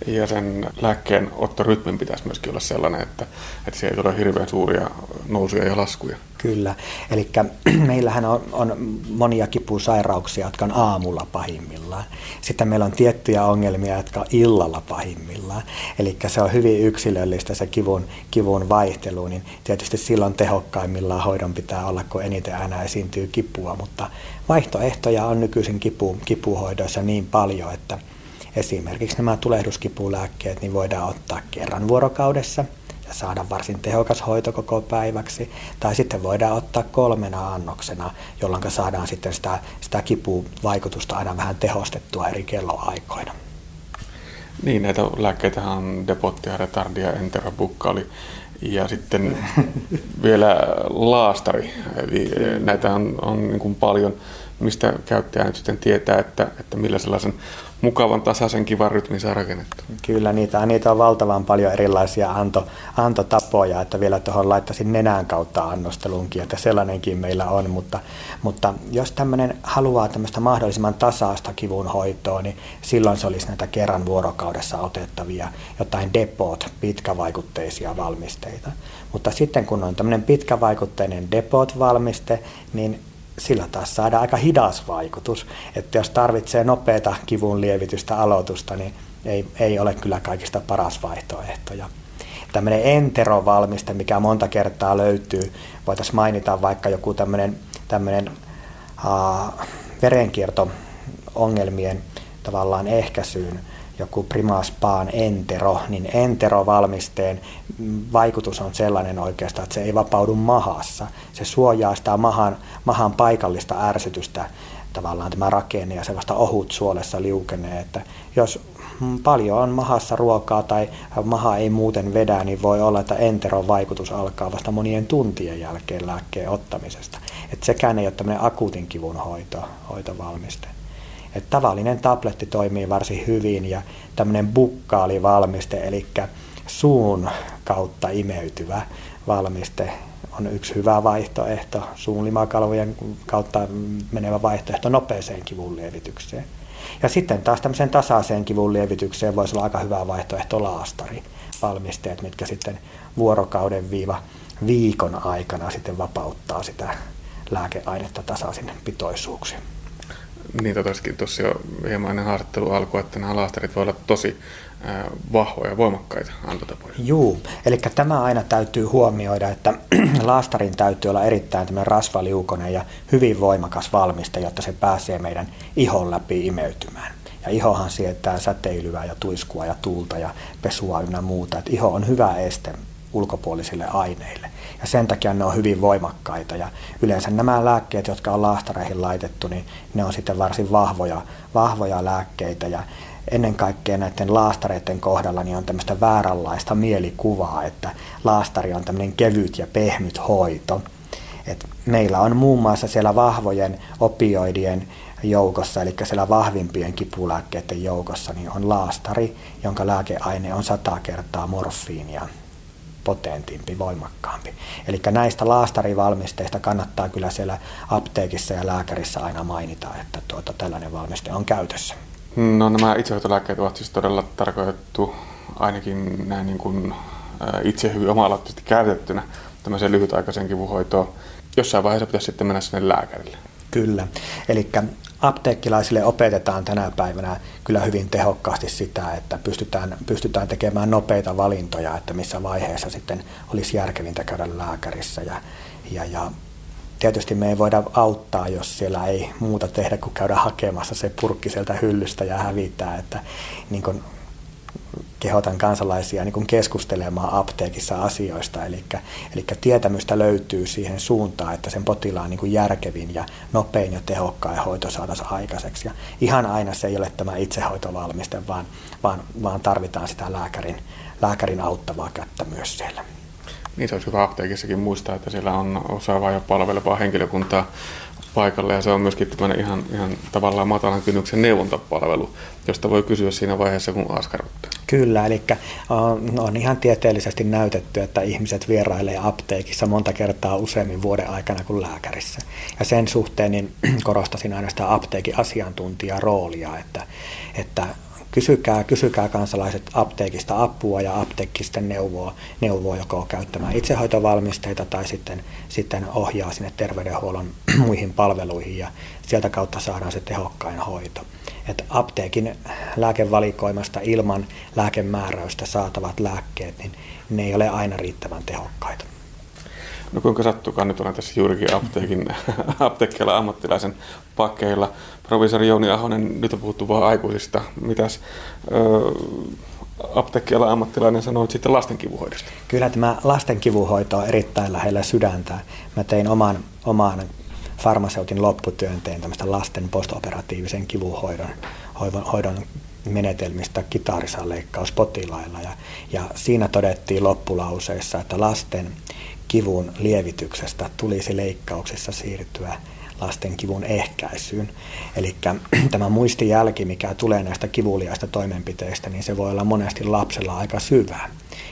Ja sen lääkkeen ottorytmin pitäisi myöskin olla sellainen, että, että siellä ei tule hirveän suuria nousuja ja laskuja. Kyllä. Eli meillähän on, on monia kipusairauksia, jotka on aamulla pahimmillaan. Sitten meillä on tiettyjä ongelmia, jotka on illalla pahimmillaan. Eli se on hyvin yksilöllistä se kivun, kivun vaihtelu, niin tietysti silloin tehokkaimmillaan hoidon pitää olla, kun eniten aina esiintyy kipua. Mutta vaihtoehtoja on nykyisin kipu, kipuhoidoissa niin paljon, että – Esimerkiksi nämä tulehduskipulääkkeet niin voidaan ottaa kerran vuorokaudessa ja saada varsin tehokas hoito koko päiväksi. Tai sitten voidaan ottaa kolmena annoksena, jolloin saadaan sitten sitä, sitä kipuvaikutusta aina vähän tehostettua eri kelloaikoina. Niin, näitä lääkkeitä on Depottia, Retardia, Enterabukkaali ja sitten vielä laastari. Eli näitä on, on niin kuin paljon, mistä käyttäjä nyt sitten tietää, että, että millä sellaisen mukavan tasaisen kivan rytmin saa. Kyllä, niitä, niitä on valtavan paljon erilaisia anto, antotapoja, että vielä tuohon laittaisin nenän kautta annostelunkin, että sellainenkin meillä on, mutta, mutta jos tämmöinen haluaa tämmöistä mahdollisimman tasaista kivun hoitoa, niin silloin se olisi näitä kerran vuorokaudessa otettavia jotain depot, pitkävaikutteisia valmisteita. Mutta sitten kun on tämmöinen pitkävaikutteinen depot-valmiste, niin sillä taas saadaan aika hidas vaikutus. Että jos tarvitsee nopeata kivun lievitystä aloitusta, niin ei, ei ole kyllä kaikista paras vaihtoehto. Ja tämmöinen enterovalmiste, mikä monta kertaa löytyy, voitaisiin mainita vaikka joku tämmöinen, tämmöinen uh, verenkierto-ongelmien tavallaan ehkäisyyn joku Primaspaan entero, niin enterovalmisteen vaikutus on sellainen oikeastaan, että se ei vapaudu mahassa. Se suojaa sitä mahan, mahan paikallista ärsytystä tavallaan tämä rakenne ja se vasta ohut suolessa liukenee, että jos paljon on mahassa ruokaa tai maha ei muuten vedä, niin voi olla, että enteron vaikutus alkaa vasta monien tuntien jälkeen lääkkeen ottamisesta. Että sekään ei ole tämmöinen akuutin kivun hoito, hoitovalmiste. Että tavallinen tabletti toimii varsin hyvin ja tämmöinen bukkaalivalmiste, eli suun kautta imeytyvä valmiste on yksi hyvä vaihtoehto, suun limakalvojen kautta menevä vaihtoehto nopeeseen kivun lievitykseen. Ja sitten taas tämmöisen tasaiseen kivun lievitykseen voisi olla aika hyvä vaihtoehto laastari valmisteet, mitkä sitten vuorokauden viiva viikon aikana sitten vapauttaa sitä lääkeainetta tasaisin pitoisuuksia. Niin totesikin tuossa jo hieman ennen haastattelu alkua, että nämä laastarit voivat olla tosi vahvoja ja voimakkaita antotapoja. Juu, eli tämä aina täytyy huomioida, että laastarin täytyy olla erittäin tämmöinen rasvaliukonen ja hyvin voimakas valmiste, jotta se pääsee meidän ihon läpi imeytymään. Ja ihohan sietää säteilyä ja tuiskua ja tuulta ja pesua ynnä muuta. Et iho on hyvä este ulkopuolisille aineille. Ja sen takia ne on hyvin voimakkaita. Ja yleensä nämä lääkkeet, jotka on laastareihin laitettu, niin ne on sitten varsin vahvoja, vahvoja lääkkeitä. Ja ennen kaikkea näiden laastareiden kohdalla niin on tämmöistä vääränlaista mielikuvaa, että laastari on tämmöinen kevyt ja pehmyt hoito. Et meillä on muun muassa siellä vahvojen opioidien joukossa, eli siellä vahvimpien kipulääkkeiden joukossa, niin on laastari, jonka lääkeaine on sata kertaa morfiinia potentimpi, voimakkaampi. Eli näistä laastarivalmisteista kannattaa kyllä siellä apteekissa ja lääkärissä aina mainita, että tuota, tällainen valmiste on käytössä. No nämä itsehoitolääkkeet ovat siis todella tarkoitettu ainakin näin niin kuin itse hyvin oma käytettynä tämmöiseen lyhytaikaisen kivunhoitoon. Jossain vaiheessa pitäisi sitten mennä sinne lääkärille. Kyllä. Eli apteekkilaisille opetetaan tänä päivänä kyllä hyvin tehokkaasti sitä, että pystytään, pystytään tekemään nopeita valintoja, että missä vaiheessa sitten olisi järkevintä käydä lääkärissä. Ja, ja, ja tietysti me ei voida auttaa, jos siellä ei muuta tehdä kuin käydä hakemassa se purkki sieltä hyllystä ja hävittää, että niin kuin kehotan kansalaisia niin kuin keskustelemaan apteekissa asioista. Eli, eli tietämystä löytyy siihen suuntaan, että sen potilaan niin kuin järkevin ja nopein ja tehokkain hoito saataisiin aikaiseksi. Ja ihan aina se ei ole tämä itsehoitovalmiste, vaan, vaan, vaan tarvitaan sitä lääkärin, lääkärin auttavaa kättä myös siellä. Niin se olisi hyvä apteekissakin muistaa, että siellä on osaavaa ja palvelevaa henkilökuntaa paikalle ja se on myöskin ihan, ihan tavallaan matalan kynnyksen neuvontapalvelu, josta voi kysyä siinä vaiheessa, kun askarruttaa. Kyllä, eli on ihan tieteellisesti näytetty, että ihmiset vierailee apteekissa monta kertaa useammin vuoden aikana kuin lääkärissä. Ja sen suhteen niin korostasin aina sitä apteekin asiantuntijaroolia, että, että kysykää, kysykää kansalaiset apteekista apua ja apteekki sitten neuvoo, neuvoo joko käyttämään itsehoitovalmisteita tai sitten, sitten ohjaa sinne terveydenhuollon muihin palveluihin ja sieltä kautta saadaan se tehokkain hoito. Et apteekin lääkevalikoimasta ilman lääkemääräystä saatavat lääkkeet, niin ne ei ole aina riittävän tehokkaita. No kuinka sattukaan, nyt olen tässä juurikin apteekin, apteekkiala ammattilaisen pakkeilla. Provisori Jouni Ahonen, nyt on puhuttu vain aikuisista. Mitäs ö, apteekkiala ammattilainen sanoo sitten lasten kivuhoidosta? Kyllä tämä lasten kivuhoito on erittäin lähellä sydäntä. Mä tein oman, oman farmaseutin lopputyönteen tämmöistä lasten postoperatiivisen kivuhoidon hoidon, hoidon menetelmistä leikkaus potilailla. Ja, ja siinä todettiin loppulauseissa, että lasten kivun lievityksestä tulisi leikkauksessa siirtyä lasten kivun ehkäisyyn. Eli tämä muistijälki, mikä tulee näistä kivuliaista toimenpiteistä, niin se voi olla monesti lapsella aika syvää.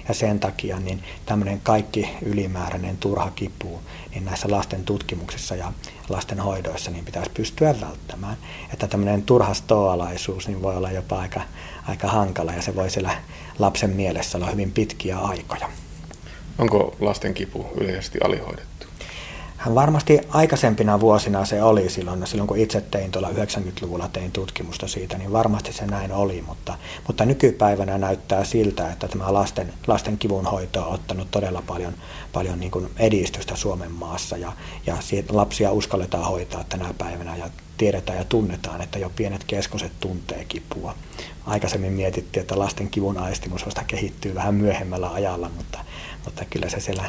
Ja sen takia niin tämmöinen kaikki ylimääräinen turha kipu niin näissä lasten tutkimuksissa ja lasten hoidoissa niin pitäisi pystyä välttämään. Että tämmöinen turha stoalaisuus niin voi olla jopa aika, aika hankala ja se voi siellä lapsen mielessä olla hyvin pitkiä aikoja. Onko lasten kipu yleisesti alihoidettu? Varmasti aikaisempina vuosina se oli silloin, silloin kun itse tein tuolla 90-luvulla tein tutkimusta siitä, niin varmasti se näin oli, mutta, mutta nykypäivänä näyttää siltä, että tämä lasten, lasten kivunhoito on ottanut todella paljon, paljon niin kuin edistystä Suomen maassa ja, ja lapsia uskalletaan hoitaa tänä päivänä ja tiedetään ja tunnetaan, että jo pienet keskoset tuntee kipua. Aikaisemmin mietittiin, että lasten kivun aistimus vasta kehittyy vähän myöhemmällä ajalla, mutta, mutta kyllä se siellä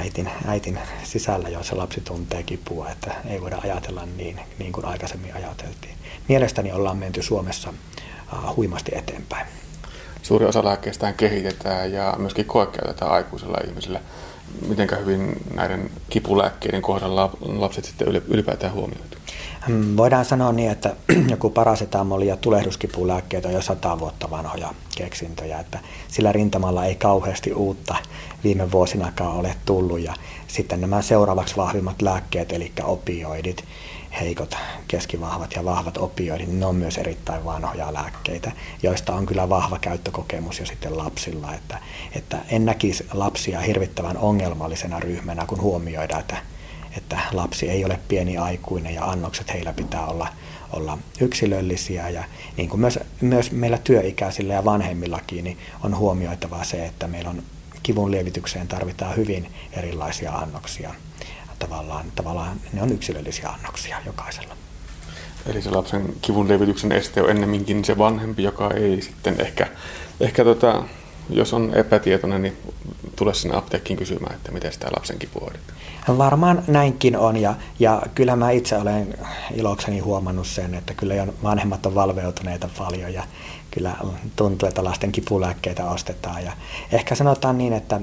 äitin, äitin sisällä jo se lapsi tuntee kipua, että ei voida ajatella niin, niin kuin aikaisemmin ajateltiin. Mielestäni ollaan menty Suomessa uh, huimasti eteenpäin. Suuri osa lääkkeistä kehitetään ja myöskin koekäytetään aikuisilla ihmisillä. Miten hyvin näiden kipulääkkeiden kohdalla lapset sitten ylipäätään huomioitu? Hmm, voidaan sanoa niin, että joku parasetamoli ja tulehduskipulääkkeet on jo sata vuotta vanhoja keksintöjä, että sillä rintamalla ei kauheasti uutta viime vuosinakaan ole tullut. Ja sitten nämä seuraavaksi vahvimmat lääkkeet, eli opioidit, heikot, keskivahvat ja vahvat opioidit, niin ne on myös erittäin vanhoja lääkkeitä, joista on kyllä vahva käyttökokemus jo sitten lapsilla. Että, että en näkisi lapsia hirvittävän ongelmallisena ryhmänä, kun huomioidaan, että että lapsi ei ole pieni aikuinen ja annokset heillä pitää olla, olla yksilöllisiä. Ja niin kuin myös, myös meillä työikäisillä ja vanhemmillakin niin on huomioitavaa se, että meillä on kivun lievitykseen tarvitaan hyvin erilaisia annoksia. Tavallaan, tavallaan ne on yksilöllisiä annoksia jokaisella. Eli se lapsen kivun lievityksen este on ennemminkin se vanhempi, joka ei sitten ehkä, ehkä tota, jos on epätietoinen, niin tule sinne apteekkiin kysymään, että miten sitä lapsen kipu. Varmaan näinkin on ja, ja kyllä mä itse olen ilokseni huomannut sen, että kyllä jo vanhemmat on valveutuneita paljon ja kyllä tuntuu, että lasten kipulääkkeitä ostetaan. Ja ehkä sanotaan niin, että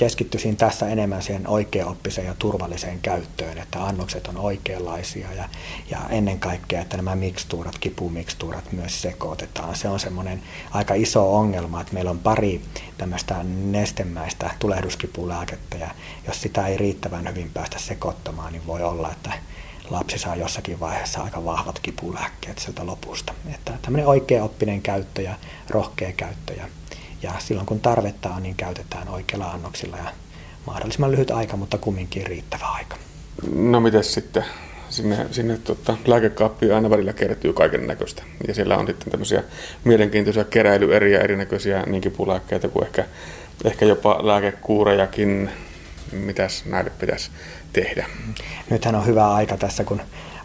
keskittyisin tässä enemmän siihen oikeaoppiseen ja turvalliseen käyttöön, että annokset on oikeanlaisia ja, ja ennen kaikkea, että nämä mikstuurat, kipumikstuurat myös sekoitetaan. Se on semmoinen aika iso ongelma, että meillä on pari tämmöistä nestemäistä tulehduskipulääkettä ja jos sitä ei riittävän hyvin päästä sekoittamaan, niin voi olla, että lapsi saa jossakin vaiheessa aika vahvat kipulääkkeet sieltä lopusta. Että tämmöinen oikeaoppinen käyttö ja rohkea käyttö ja ja silloin kun tarvetta on, niin käytetään oikeilla annoksilla ja mahdollisimman lyhyt aika, mutta kumminkin riittävä aika. No miten sitten? Sinne, sinne tota, lääkekaappiin aina välillä kertyy kaiken näköistä. Ja siellä on sitten tämmöisiä mielenkiintoisia keräilyeriä, erinäköisiä niinkin pulääkkeitä kuin ehkä, ehkä jopa lääkekuurejakin. Mitäs näille pitäisi tehdä? Nythän on hyvä aika tässä, kun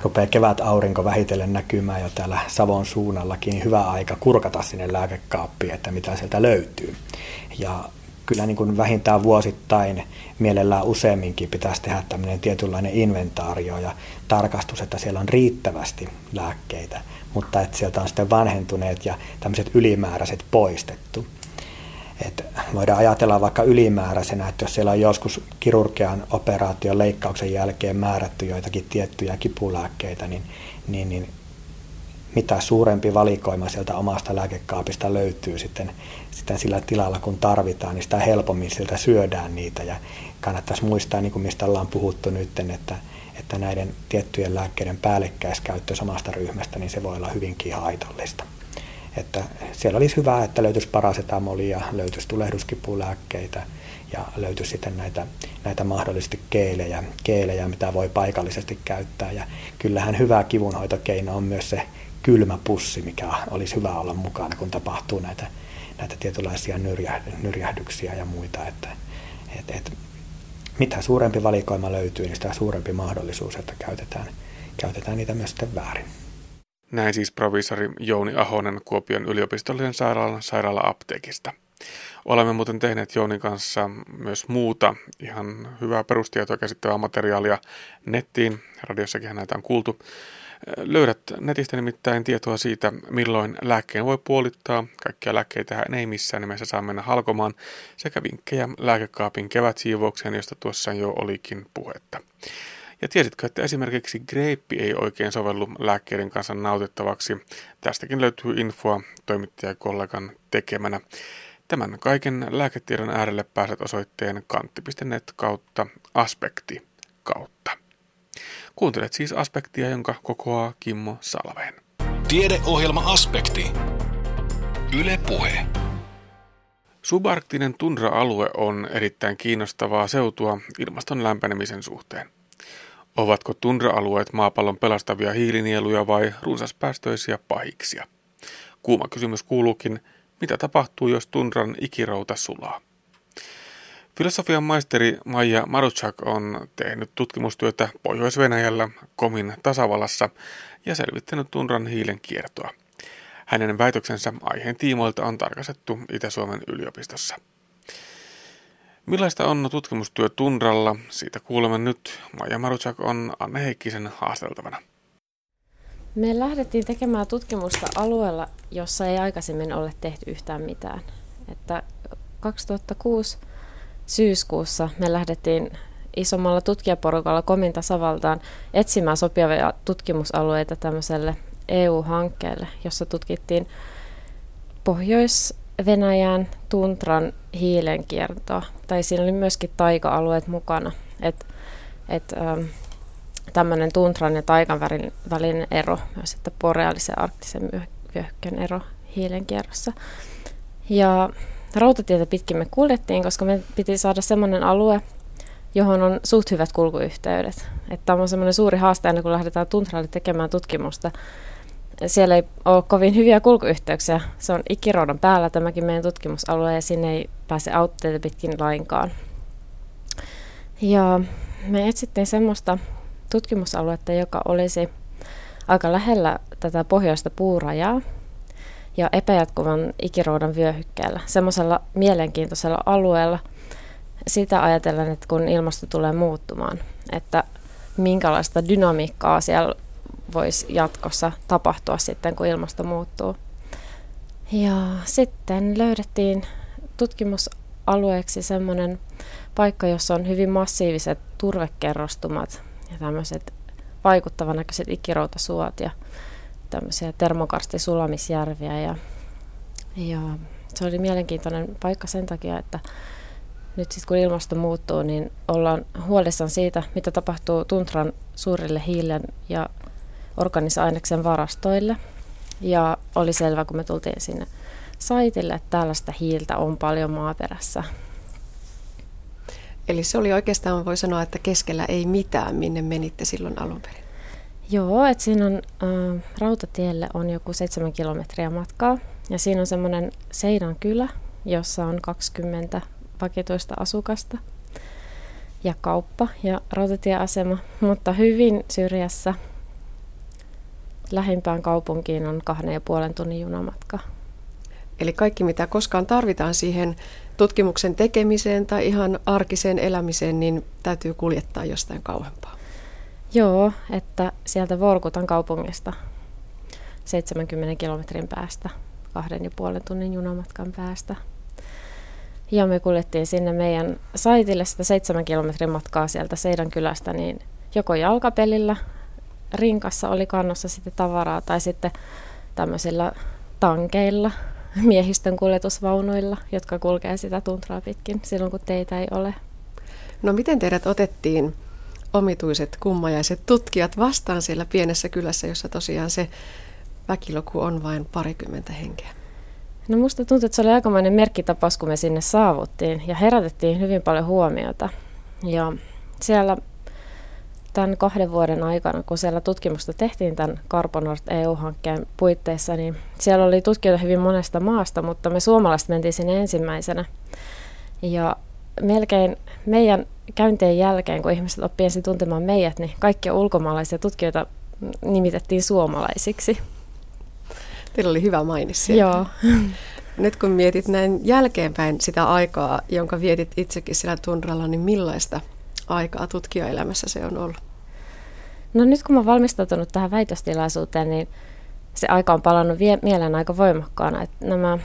rupeaa kevät aurinko vähitellen näkymään jo täällä Savon suunnallakin, niin hyvä aika kurkata sinne lääkekaappiin, että mitä sieltä löytyy. Ja kyllä niin kuin vähintään vuosittain mielellään useamminkin pitäisi tehdä tämmöinen tietynlainen inventaario ja tarkastus, että siellä on riittävästi lääkkeitä, mutta että sieltä on sitten vanhentuneet ja tämmöiset ylimääräiset poistettu. Et voidaan ajatella vaikka ylimääräisenä, että jos siellä on joskus kirurgian operaation leikkauksen jälkeen määrätty joitakin tiettyjä kipulääkkeitä, niin, niin, niin mitä suurempi valikoima sieltä omasta lääkekaapista löytyy sitten, sitten sillä tilalla, kun tarvitaan, niin sitä helpommin siltä syödään niitä. Ja kannattaisi muistaa, niin kuin mistä ollaan puhuttu nyt, että, että näiden tiettyjen lääkkeiden päällekkäiskäyttö samasta ryhmästä, niin se voi olla hyvinkin haitallista. Että siellä olisi hyvä, että löytyisi parasetamolia, löytyisi tulehduskipulääkkeitä ja löytyisi sitten näitä, näitä mahdollisesti keelejä, keelejä, mitä voi paikallisesti käyttää. Ja kyllähän hyvä kivunhoitokeino on myös se kylmä pussi, mikä olisi hyvä olla mukana, kun tapahtuu näitä, näitä tietynlaisia nyrjähdyksiä ja muita. Että, et, et, mitä suurempi valikoima löytyy, niin sitä suurempi mahdollisuus, että käytetään, käytetään niitä myös sitten väärin. Näin siis proviisori Jouni Ahonen Kuopion yliopistollisen sairaalan sairaala-apteekista. Olemme muuten tehneet Jounin kanssa myös muuta ihan hyvää perustietoa käsittävää materiaalia nettiin. Radiossakin näitä on kuultu. Löydät netistä nimittäin tietoa siitä, milloin lääkkeen voi puolittaa. Kaikkia lääkkeitä ei missään nimessä saa mennä halkomaan, sekä vinkkejä lääkekaapin kevätsiivoukseen, josta tuossa jo olikin puhetta. Ja tiesitkö, että esimerkiksi greippi ei oikein sovellu lääkkeiden kanssa nautittavaksi? Tästäkin löytyy infoa toimittajakollegan tekemänä. Tämän kaiken lääketiedon äärelle pääset osoitteen kantti.net kautta aspekti kautta. Kuuntelet siis aspektia, jonka kokoaa Kimmo Salveen. Tiedeohjelma Aspekti. Yle Puhe. Subarktinen tundra-alue on erittäin kiinnostavaa seutua ilmaston lämpenemisen suhteen. Ovatko tundra-alueet maapallon pelastavia hiilinieluja vai runsaspäästöisiä pahiksia? Kuuma kysymys kuuluukin, mitä tapahtuu, jos tundran ikirouta sulaa? Filosofian maisteri Maija Maruchak on tehnyt tutkimustyötä Pohjois-Venäjällä Komin tasavallassa ja selvittänyt tundran hiilen kiertoa. Hänen väitöksensä aiheen tiimoilta on tarkastettu Itä-Suomen yliopistossa. Millaista on tutkimustyö Tundralla? Siitä kuulemme nyt. Maija Maruchak on Anne Heikkisen haasteltavana. Me lähdettiin tekemään tutkimusta alueella, jossa ei aikaisemmin ole tehty yhtään mitään. Että 2006 syyskuussa me lähdettiin isommalla tutkijaporukalla Komin tasavaltaan etsimään sopivia tutkimusalueita tämmöiselle EU-hankkeelle, jossa tutkittiin Pohjois-Venäjän tuntran hiilenkiertoa. Tai siinä oli myöskin taika-alueet mukana. Et, et, ähm, tämmöinen tuntran ja taikan välinen ero, myös että boreaalisen ja arktisen vyöhykkeen ero hiilenkierrossa. Ja rautatietä pitkin me kuljettiin, koska me piti saada semmoinen alue, johon on suht hyvät kulkuyhteydet. Että tämä on semmoinen suuri haaste aina, kun lähdetään tuntralle tekemään tutkimusta. Siellä ei ole kovin hyviä kulkuyhteyksiä. Se on ikiroudan päällä tämäkin meidän tutkimusalue ja sinne ei pääse autteita pitkin lainkaan. Ja me etsittiin semmoista tutkimusaluetta, joka olisi aika lähellä tätä pohjoista puurajaa ja epäjatkuvan ikiroudan vyöhykkeellä, semmoisella mielenkiintoisella alueella, sitä ajatellen, että kun ilmasto tulee muuttumaan, että minkälaista dynamiikkaa siellä voisi jatkossa tapahtua sitten, kun ilmasto muuttuu. Ja sitten löydettiin tutkimusalueeksi semmoinen paikka, jossa on hyvin massiiviset turvekerrostumat ja tämmöiset vaikuttavan näköiset ikiroutasuot ja tämmöisiä termokarstisulamisjärviä. Ja, ja se oli mielenkiintoinen paikka sen takia, että nyt sitten kun ilmasto muuttuu, niin ollaan huolissaan siitä, mitä tapahtuu tuntran suurille hiilen ja organisa-aineksen varastoille. Ja oli selvä, kun me tultiin sinne saitille, että tällaista hiiltä on paljon maaperässä. Eli se oli oikeastaan, voi sanoa, että keskellä ei mitään, minne menitte silloin alun perin. Joo, että siinä on äh, rautatielle on joku seitsemän kilometriä matkaa ja siinä on semmoinen Seidan kylä, jossa on 20 vakituista asukasta ja kauppa ja rautatieasema, mutta hyvin syrjässä lähimpään kaupunkiin on kahden ja puolen tunnin junamatka. Eli kaikki mitä koskaan tarvitaan siihen tutkimuksen tekemiseen tai ihan arkiseen elämiseen, niin täytyy kuljettaa jostain kauempaa. Joo, että sieltä Vorkutan kaupungista 70 kilometrin päästä, kahden ja puolen tunnin junamatkan päästä. Ja me kuljettiin sinne meidän saitille sitä seitsemän kilometrin matkaa sieltä Seidan kylästä, niin joko jalkapelillä, rinkassa oli kannossa sitten tavaraa tai sitten tämmöisillä tankeilla, miehistön kuljetusvaunuilla, jotka kulkee sitä tuntraa pitkin silloin, kun teitä ei ole. No miten teidät otettiin omituiset kummajaiset tutkijat vastaan siellä pienessä kylässä, jossa tosiaan se väkiluku on vain parikymmentä henkeä? No musta tuntuu, että se oli aikamoinen merkkitapaus, kun me sinne saavuttiin ja herätettiin hyvin paljon huomiota. Ja siellä tämän kahden vuoden aikana, kun siellä tutkimusta tehtiin tämän Carbonort EU-hankkeen puitteissa, niin siellä oli tutkijoita hyvin monesta maasta, mutta me suomalaiset mentiin sinne ensimmäisenä. Ja melkein meidän käyntien jälkeen, kun ihmiset oppivat ensin tuntemaan meidät, niin kaikkia ulkomaalaisia tutkijoita nimitettiin suomalaisiksi. Teillä oli hyvä mainis siellä. Joo. Nyt kun mietit näin jälkeenpäin sitä aikaa, jonka vietit itsekin siellä tunralla, niin millaista aikaa tutkijaelämässä se on ollut? No nyt kun mä oon valmistautunut tähän väitöstilaisuuteen, niin se aika on palannut vie- mieleen aika voimakkaana. Että nämä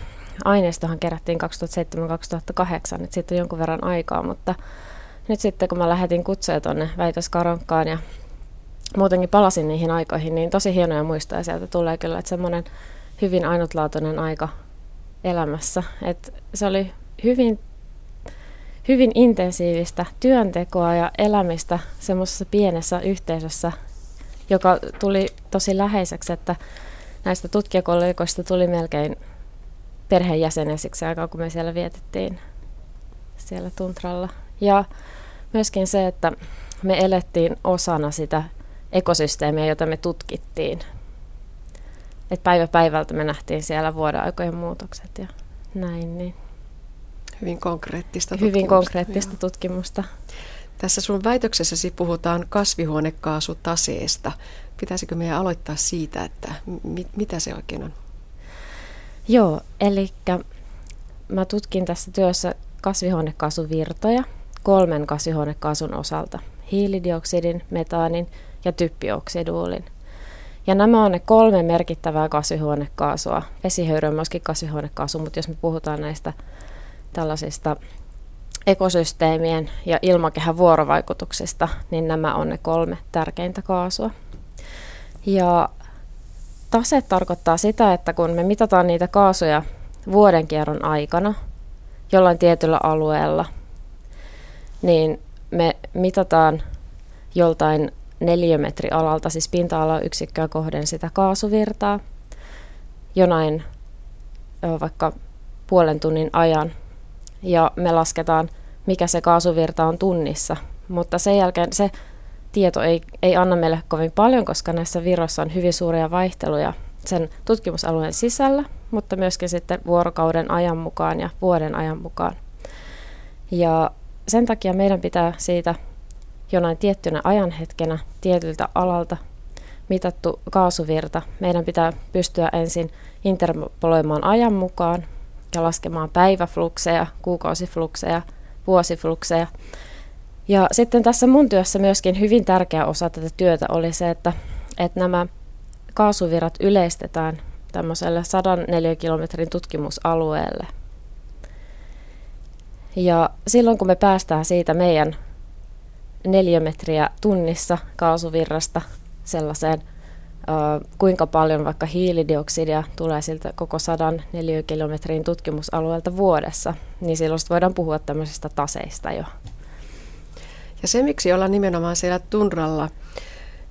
aineistohan kerättiin 2007-2008, että siitä on jonkun verran aikaa, mutta nyt sitten kun mä lähetin kutsuja tuonne väitöskaronkkaan ja muutenkin palasin niihin aikoihin, niin tosi hienoja muistoja sieltä tulee kyllä, että semmoinen hyvin ainutlaatuinen aika elämässä. Että se oli hyvin, hyvin intensiivistä työntekoa ja elämistä semmoisessa pienessä yhteisössä, joka tuli tosi läheiseksi, että näistä tutkijakollegoista tuli melkein perheenjäsenen siksi aikaa, kun me siellä vietettiin siellä Tuntralla. Ja myöskin se, että me elettiin osana sitä ekosysteemiä, jota me tutkittiin. Et päivä päivältä me nähtiin siellä vuoden aikojen muutokset ja näin. Niin. Hyvin konkreettista tutkimusta. Hyvin konkreettista joo. tutkimusta. Tässä sun väitöksessäsi puhutaan kasvihuonekaasutaseesta. Pitäisikö meidän aloittaa siitä, että mit, mitä se oikein on? Joo, eli mä tutkin tässä työssä kasvihuonekaasuvirtoja kolmen kasvihuonekaasun osalta. Hiilidioksidin, metaanin ja typpioksiduulin. Ja nämä on ne kolme merkittävää kasvihuonekaasua. Vesihöyry on myöskin kasvihuonekaasu, mutta jos me puhutaan näistä tällaisista ekosysteemien ja ilmakehän vuorovaikutuksista, niin nämä on ne kolme tärkeintä kaasua. Ja tase tarkoittaa sitä, että kun me mitataan niitä kaasuja vuoden kierron aikana jollain tietyllä alueella, niin me mitataan joltain neliömetrialalta, siis pinta yksikköä kohden sitä kaasuvirtaa jonain vaikka puolen tunnin ajan ja me lasketaan, mikä se kaasuvirta on tunnissa. Mutta sen jälkeen se tieto ei, ei anna meille kovin paljon, koska näissä virroissa on hyvin suuria vaihteluja sen tutkimusalueen sisällä, mutta myöskin sitten vuorokauden ajan mukaan ja vuoden ajan mukaan. Ja sen takia meidän pitää siitä jonain tiettynä ajanhetkenä tietyltä alalta mitattu kaasuvirta. Meidän pitää pystyä ensin interpoloimaan ajan mukaan ja laskemaan päiväflukseja, kuukausiflukseja, vuosiflukseja. Ja sitten tässä mun työssä myöskin hyvin tärkeä osa tätä työtä oli se, että, että nämä kaasuvirrat yleistetään tämmöiselle 104 kilometrin tutkimusalueelle. Ja silloin kun me päästään siitä meidän neliömetriä tunnissa kaasuvirrasta sellaiseen kuinka paljon vaikka hiilidioksidia tulee siltä koko sadan neliökilometrin tutkimusalueelta vuodessa, niin silloin voidaan puhua tämmöisistä taseista jo. Ja se, miksi ollaan nimenomaan siellä tunralla,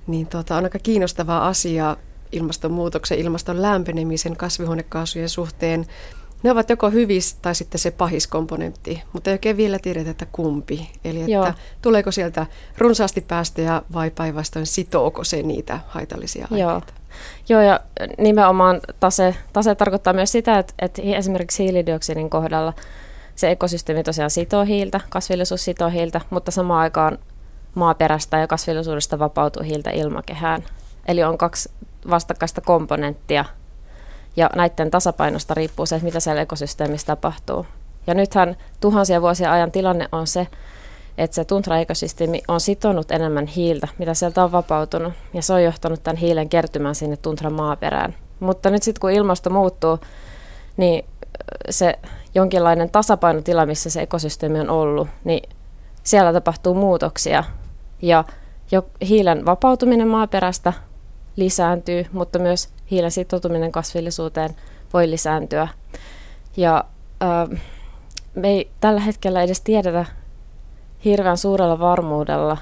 niin tuota, on aika kiinnostava asia ilmastonmuutoksen, ilmaston lämpenemisen, kasvihuonekaasujen suhteen. Ne ovat joko hyvis tai sitten se pahis komponentti, mutta ei oikein vielä tiedetä, että kumpi. Eli että Joo. tuleeko sieltä runsaasti päästöjä vai päinvastoin sitooko se niitä haitallisia aineita. Joo. Joo, ja nimenomaan tase, tase tarkoittaa myös sitä, että, että esimerkiksi hiilidioksidin kohdalla se ekosysteemi tosiaan sitoo hiiltä, kasvillisuus sitoo hiiltä, mutta samaan aikaan maaperästä ja kasvillisuudesta vapautuu hiiltä ilmakehään. Eli on kaksi vastakkaista komponenttia – ja näiden tasapainosta riippuu se, että mitä siellä ekosysteemissä tapahtuu. Ja nythän tuhansia vuosia ajan tilanne on se, että se tuntraekosysteemi on sitonut enemmän hiiltä, mitä sieltä on vapautunut, ja se on johtanut tämän hiilen kertymään sinne tuntran maaperään. Mutta nyt sitten kun ilmasto muuttuu, niin se jonkinlainen tasapainotila, missä se ekosysteemi on ollut, niin siellä tapahtuu muutoksia. Ja jo hiilen vapautuminen maaperästä lisääntyy, mutta myös hiilen sitoutuminen kasvillisuuteen voi lisääntyä. Ja äh, me ei tällä hetkellä edes tiedetä hirveän suurella varmuudella,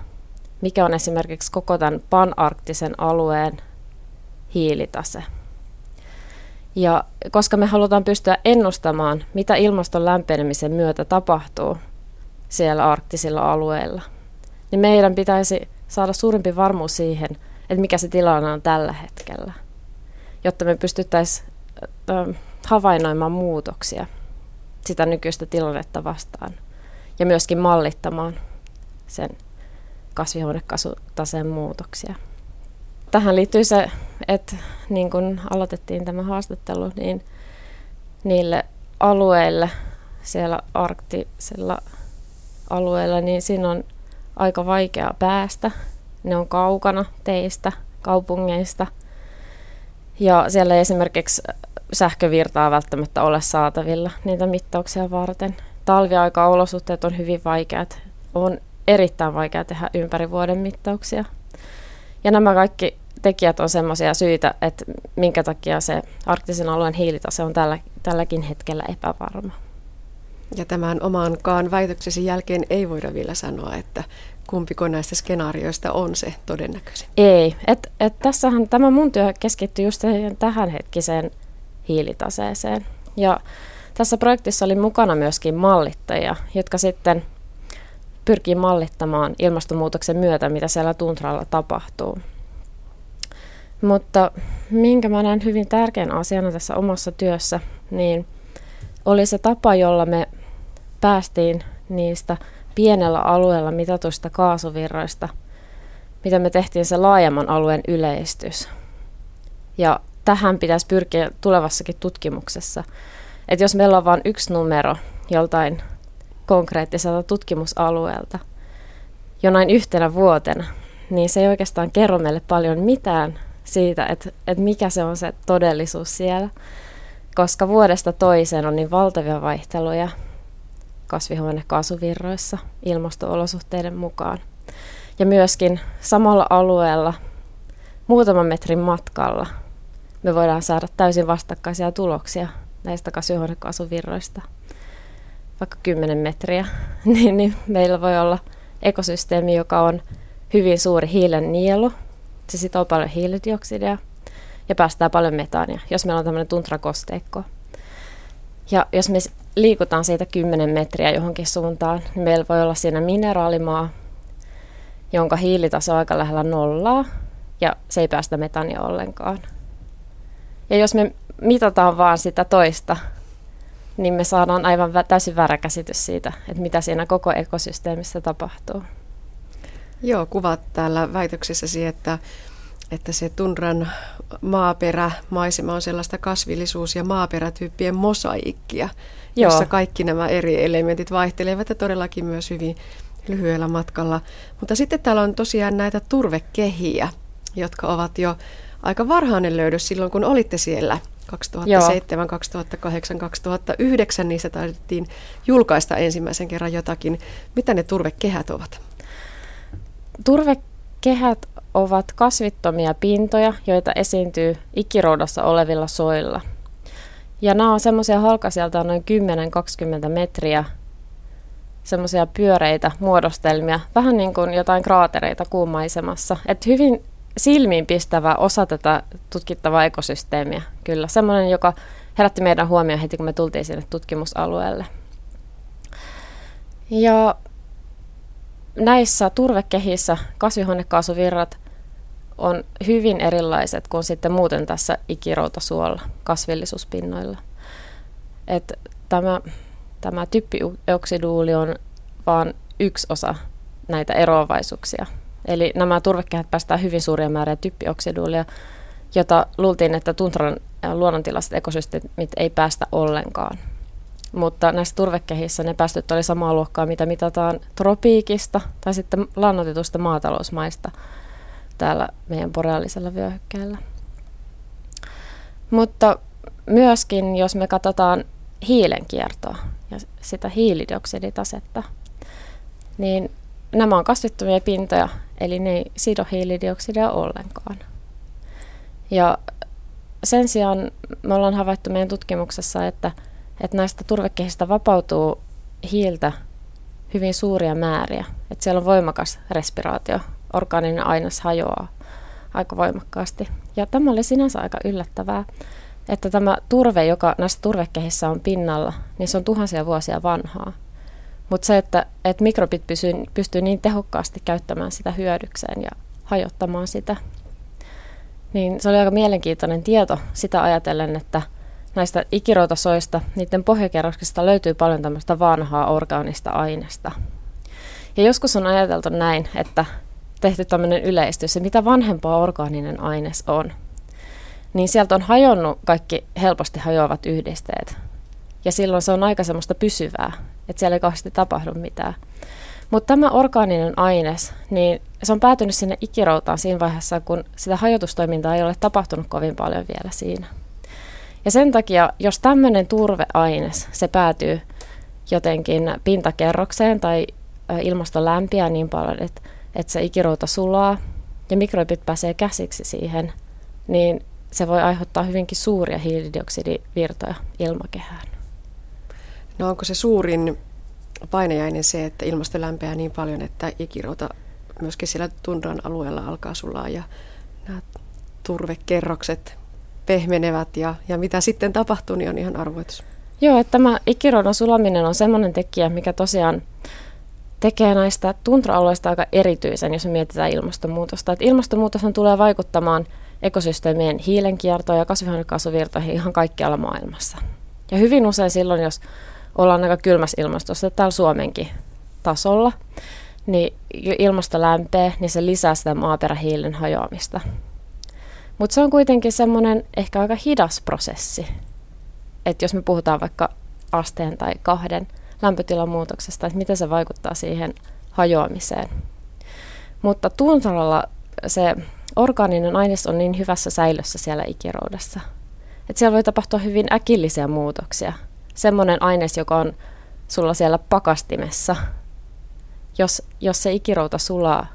mikä on esimerkiksi koko tämän panarktisen alueen hiilitase. Ja koska me halutaan pystyä ennustamaan, mitä ilmaston lämpenemisen myötä tapahtuu siellä arktisilla alueilla, niin meidän pitäisi saada suurempi varmuus siihen, että mikä se tilanne on tällä hetkellä, jotta me pystyttäisiin havainnoimaan muutoksia sitä nykyistä tilannetta vastaan ja myöskin mallittamaan sen kasvihuonekaasutaseen muutoksia. Tähän liittyy se, että niin kun aloitettiin tämä haastattelu, niin niille alueille siellä arktisella alueella, niin siinä on aika vaikea päästä ne on kaukana teistä, kaupungeista. Ja siellä ei esimerkiksi sähkövirtaa välttämättä ole saatavilla niitä mittauksia varten. Talviaika-olosuhteet on hyvin vaikeat. On erittäin vaikea tehdä ympäri vuoden mittauksia. Ja nämä kaikki tekijät on sellaisia syitä, että minkä takia se arktisen alueen hiilitase on tällä, tälläkin hetkellä epävarma. Ja tämän omaankaan väitöksesi jälkeen ei voida vielä sanoa, että kumpiko näistä skenaarioista on se todennäköisin? Ei. Et, et tässähän tämä mun työ keskittyy just tähän hetkiseen hiilitaseeseen. Ja tässä projektissa oli mukana myöskin mallittajia, jotka sitten pyrkii mallittamaan ilmastonmuutoksen myötä, mitä siellä tuntralla tapahtuu. Mutta minkä mä näen hyvin tärkeän asiana tässä omassa työssä, niin oli se tapa, jolla me päästiin niistä pienellä alueella mitatuista kaasuvirroista, mitä me tehtiin se laajemman alueen yleistys. Ja tähän pitäisi pyrkiä tulevassakin tutkimuksessa. Että jos meillä on vain yksi numero joltain konkreettiselta tutkimusalueelta jonain yhtenä vuotena, niin se ei oikeastaan kerro meille paljon mitään siitä, että, että mikä se on se todellisuus siellä, koska vuodesta toiseen on niin valtavia vaihteluja kasvihuonekaasuvirroissa ilmastoolosuhteiden mukaan. Ja myöskin samalla alueella muutaman metrin matkalla me voidaan saada täysin vastakkaisia tuloksia näistä kasvihuonekaasuvirroista. Vaikka 10 metriä, niin, niin meillä voi olla ekosysteemi, joka on hyvin suuri hiilen nielu. Se sitoo paljon hiilidioksidia ja päästää paljon metaania, jos meillä on tämmöinen tuntrakosteikko. Ja jos me liikutaan siitä 10 metriä johonkin suuntaan, niin meillä voi olla siinä mineraalimaa, jonka hiilitaso on aika lähellä nollaa, ja se ei päästä metania ollenkaan. Ja jos me mitataan vaan sitä toista, niin me saadaan aivan täysin väärä käsitys siitä, että mitä siinä koko ekosysteemissä tapahtuu. Joo, kuvat täällä väitöksessäsi, että, että se tundran maaperä, maisema on sellaista kasvillisuus- ja maaperätyyppien mosaikkia, Joo. jossa kaikki nämä eri elementit vaihtelevat ja todellakin myös hyvin lyhyellä matkalla. Mutta sitten täällä on tosiaan näitä turvekehiä, jotka ovat jo aika varhainen löydös silloin, kun olitte siellä 2007, Joo. 2008, 2009, niissä taidettiin julkaista ensimmäisen kerran jotakin. Mitä ne turvekehät ovat? Turvekehät ovat kasvittomia pintoja, joita esiintyy ikiroudassa olevilla soilla. Ja nämä on semmoisia halkaisijalta noin 10-20 metriä semmoisia pyöreitä muodostelmia, vähän niin kuin jotain kraatereita kuumaisemassa. Et hyvin silmiinpistävä osa tätä tutkittavaa ekosysteemiä, kyllä. Semmoinen, joka herätti meidän huomioon heti, kun me tultiin sinne tutkimusalueelle. Ja näissä turvekehissä kasvihuonekaasuvirrat on hyvin erilaiset kuin sitten muuten tässä ikiroutasuolla kasvillisuuspinnoilla. Et tämä, tämä typpioksiduuli on vain yksi osa näitä eroavaisuuksia. Eli nämä turvekehät päästää hyvin suuria määriä typpioksiduulia, jota luultiin, että tuntran luonnontilaiset ekosysteemit ei päästä ollenkaan. Mutta näissä turvekehissä ne päästöt oli samaa luokkaa, mitä mitataan tropiikista tai sitten lannotetusta maatalousmaista täällä meidän boreaalisella vyöhykkeellä. Mutta myöskin, jos me katsotaan hiilenkiertoa ja sitä hiilidioksiditasetta, niin nämä on kasvittomia pintoja, eli ne ei sido hiilidioksidia ollenkaan. Ja sen sijaan me ollaan havaittu meidän tutkimuksessa, että, että näistä turvekehistä vapautuu hiiltä hyvin suuria määriä. Että siellä on voimakas respiraatio, orgaaninen aines hajoaa aika voimakkaasti. Ja tämä oli sinänsä aika yllättävää, että tämä turve, joka näissä turvekehissä on pinnalla, niin se on tuhansia vuosia vanhaa. Mutta se, että, että mikrobit pysyy, pystyy niin tehokkaasti käyttämään sitä hyödykseen ja hajottamaan sitä, niin se oli aika mielenkiintoinen tieto sitä ajatellen, että näistä ikiroutasoista, niiden pohjakerroksista löytyy paljon tämmöistä vanhaa orgaanista aineesta. Ja joskus on ajateltu näin, että tehty tämmöinen yleistys, että mitä vanhempaa orgaaninen aines on, niin sieltä on hajonnut kaikki helposti hajoavat yhdisteet. Ja silloin se on aika semmoista pysyvää, että siellä ei kauheasti tapahdu mitään. Mutta tämä orgaaninen aines, niin se on päätynyt sinne ikiroutaan siinä vaiheessa, kun sitä hajotustoimintaa ei ole tapahtunut kovin paljon vielä siinä. Ja sen takia, jos tämmöinen turveaines, se päätyy jotenkin pintakerrokseen tai ilmasto lämpiää niin paljon, että, että se ikirouta sulaa ja mikrobit pääsee käsiksi siihen, niin se voi aiheuttaa hyvinkin suuria hiilidioksidivirtoja ilmakehään. No onko se suurin painajainen se, että ilmasto lämpeää niin paljon, että ikirouta myöskin siellä tundran alueella alkaa sulaa ja nämä turvekerrokset pehmenevät ja, ja mitä sitten tapahtuu, niin on ihan arvoitus. Joo, että tämä ikiroudan sulaminen on sellainen tekijä, mikä tosiaan tekee näistä tuntra-alueista aika erityisen, jos mietitään ilmastonmuutosta. Että ilmastonmuutos tulee vaikuttamaan ekosysteemien hiilenkiertoon ja kasvihuonekaasuvirtoihin ihan kaikkialla maailmassa. Ja hyvin usein silloin, jos ollaan aika kylmässä ilmastossa, täällä Suomenkin tasolla, niin ilmasto lämpee, niin se lisää sitä maaperähiilen hajoamista. Mutta se on kuitenkin semmoinen ehkä aika hidas prosessi. Että jos me puhutaan vaikka asteen tai kahden lämpötilan muutoksesta, että miten se vaikuttaa siihen hajoamiseen. Mutta tuntaralla se orgaaninen aines on niin hyvässä säilössä siellä ikiroudassa, että siellä voi tapahtua hyvin äkillisiä muutoksia. Semmoinen aines, joka on sulla siellä pakastimessa, jos, jos se ikirouta sulaa,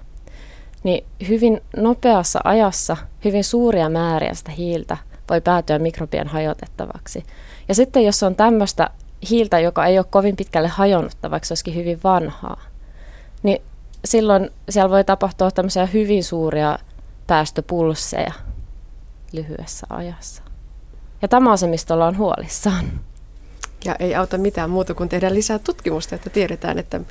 niin hyvin nopeassa ajassa hyvin suuria määriä sitä hiiltä voi päätyä mikrobien hajotettavaksi. Ja sitten jos on tämmöistä hiiltä, joka ei ole kovin pitkälle hajonnutta, vaikka se olisikin hyvin vanhaa, niin silloin siellä voi tapahtua tämmöisiä hyvin suuria päästöpulsseja lyhyessä ajassa. Ja tämä on se, mistä ollaan huolissaan. Ja ei auta mitään muuta kuin tehdä lisää tutkimusta, että tiedetään, että,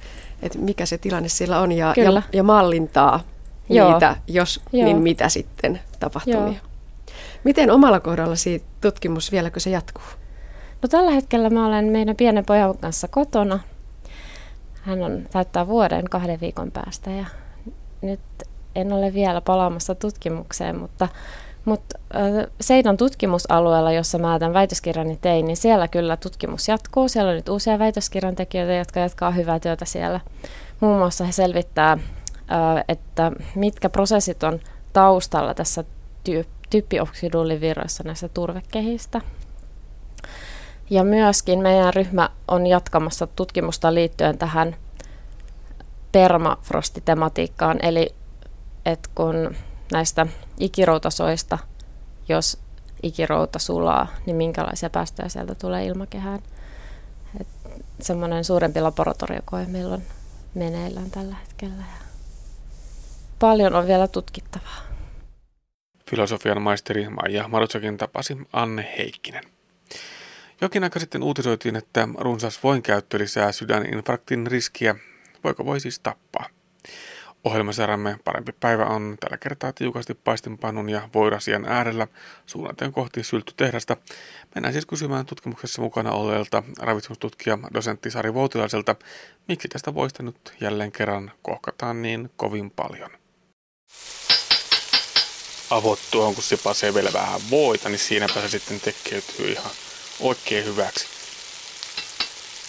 että mikä se tilanne siellä on ja, ja, ja mallintaa Joo. niitä, jos Joo. niin mitä sitten tapahtumia. Joo. Miten omalla kohdallasi tutkimus vieläkö se jatkuu? No tällä hetkellä mä olen meidän pienen pojan kanssa kotona. Hän on täyttää vuoden kahden viikon päästä ja nyt en ole vielä palaamassa tutkimukseen, mutta, mutta Seidan tutkimusalueella, jossa mä tämän väitöskirjani tein, niin siellä kyllä tutkimus jatkuu. Siellä on nyt uusia väitöskirjan tekijöitä, jotka jatkaa hyvää työtä siellä. Muun muassa he selvittää, että mitkä prosessit on taustalla tässä typpioksidulivirroissa näissä turvekehistä. Ja myöskin meidän ryhmä on jatkamassa tutkimusta liittyen tähän permafrostitematiikkaan, eli että kun näistä ikiroutasoista, jos ikirouta sulaa, niin minkälaisia päästöjä sieltä tulee ilmakehään. semmoinen suurempi laboratoriokoe meillä on meneillään tällä hetkellä. Ja paljon on vielä tutkittavaa. Filosofian maisteri Maija Marutsakin tapasi Anne Heikkinen. Jokin aika sitten uutisoitiin, että runsas voinkäyttö lisää sydäninfarktin riskiä. Voiko voi siis tappaa? Ohjelmasarjamme Parempi päivä on tällä kertaa tiukasti paistinpannun ja voirasian äärellä suunnaten kohti syltytehdasta. Mennään siis kysymään tutkimuksessa mukana olleelta ravitsemustutkija dosentti Sari Voutilaiselta, miksi tästä voista nyt jälleen kerran kohkataan niin kovin paljon. Avottua kun se pasee vielä vähän voita, niin siinäpä se sitten tekeytyy ihan oikein hyväksi.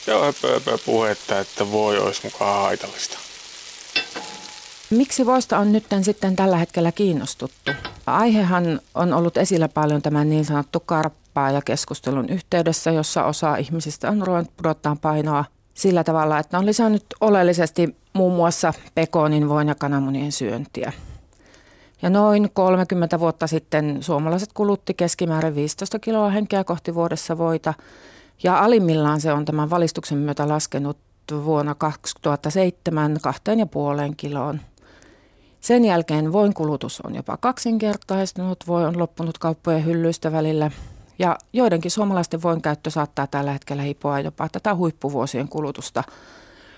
Joo, höpö, höpö puhetta, että voi olisi mukaan haitallista. Miksi voista on nyt sitten tällä hetkellä kiinnostuttu? Aihehan on ollut esillä paljon tämän niin sanottu karppaa ja keskustelun yhteydessä, jossa osa ihmisistä on ruvennut pudottaa painoa sillä tavalla, että on lisännyt oleellisesti muun muassa pekonin, voin ja kananmunien syöntiä. Ja noin 30 vuotta sitten suomalaiset kulutti keskimäärin 15 kiloa henkeä kohti vuodessa voita. Ja alimmillaan se on tämän valistuksen myötä laskenut vuonna 2007 2,5 kiloon. Sen jälkeen voin kulutus on jopa kaksinkertaistunut, voi on loppunut kauppojen hyllyistä välillä ja joidenkin suomalaisten voin käyttö saattaa tällä hetkellä hipoa jopa tätä huippuvuosien kulutusta.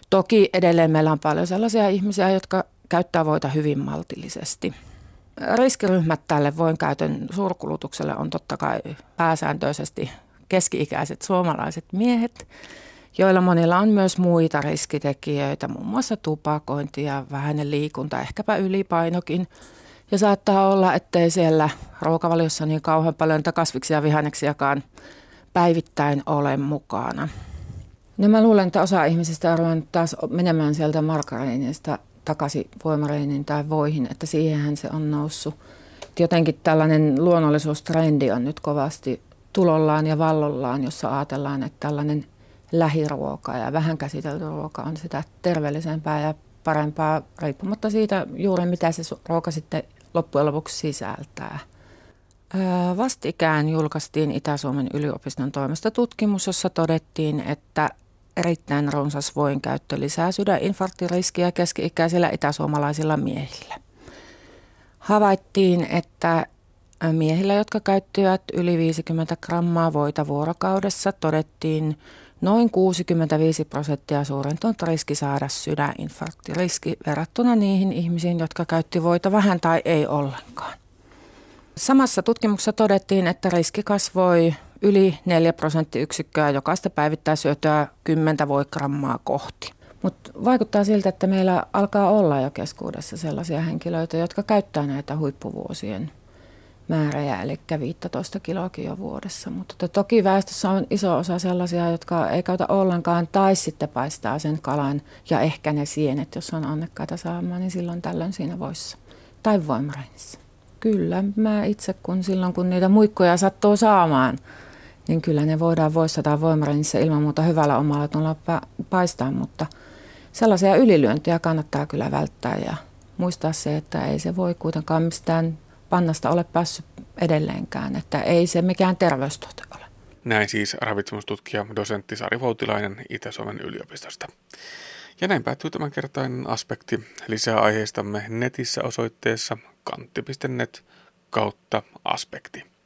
Toki edelleen meillä on paljon sellaisia ihmisiä, jotka käyttää voita hyvin maltillisesti. Riskiryhmät tälle voin käytön suurkulutukselle on totta kai pääsääntöisesti keski-ikäiset suomalaiset miehet – joilla monilla on myös muita riskitekijöitä, muun muassa tupakointi ja vähäinen liikunta, ehkäpä ylipainokin. Ja saattaa olla, ettei siellä ruokavaliossa niin kauhean paljon kasviksia ja vihanneksiakaan päivittäin ole mukana. No mä luulen, että osa ihmisistä on ruvennut taas menemään sieltä margariniista takaisin voimareiniin tai voihin, että siihenhän se on noussut. Jotenkin tällainen luonnollisuustrendi on nyt kovasti tulollaan ja vallollaan, jossa ajatellaan, että tällainen lähiruoka ja vähän käsitelty ruoka on sitä terveellisempää ja parempaa riippumatta siitä juuri mitä se ruoka sitten loppujen lopuksi sisältää. Vastikään julkaistiin Itä-Suomen yliopiston toimesta tutkimus, jossa todettiin, että erittäin runsas voinkäyttö lisää sydäninfarktiriskiä keski-ikäisillä itäsuomalaisilla miehillä. Havaittiin, että miehillä, jotka käyttivät yli 50 grammaa voita vuorokaudessa, todettiin noin 65 prosenttia suurentunut riski saada sydäninfarkti. Riski verrattuna niihin ihmisiin, jotka käytti voita vähän tai ei ollenkaan. Samassa tutkimuksessa todettiin, että riski kasvoi yli 4 prosenttiyksikköä jokaista päivittäisyötyä 10 voigrammaa kohti. Mutta vaikuttaa siltä, että meillä alkaa olla jo keskuudessa sellaisia henkilöitä, jotka käyttää näitä huippuvuosien määrejä, eli 15 kiloakin jo vuodessa. Mutta toki väestössä on iso osa sellaisia, jotka ei käytä ollenkaan tai sitten paistaa sen kalan ja ehkä ne sienet, jos on onnekkaita saamaan, niin silloin tällöin siinä voissa. Tai voimareinissa. Kyllä, mä itse kun silloin kun niitä muikkoja sattuu saamaan, niin kyllä ne voidaan voissa tai voimareinissa ilman muuta hyvällä omalla tulla paistaa, mutta sellaisia ylilyöntiä kannattaa kyllä välttää ja muistaa se, että ei se voi kuitenkaan mistään pannasta ole päässyt edelleenkään, että ei se mikään terveystuote ole. Näin siis ravitsemustutkija dosentti Sari Voutilainen Itä-Suomen yliopistosta. Ja näin päättyy tämänkertainen aspekti. Lisää aiheistamme netissä osoitteessa kantti.net kautta aspekti.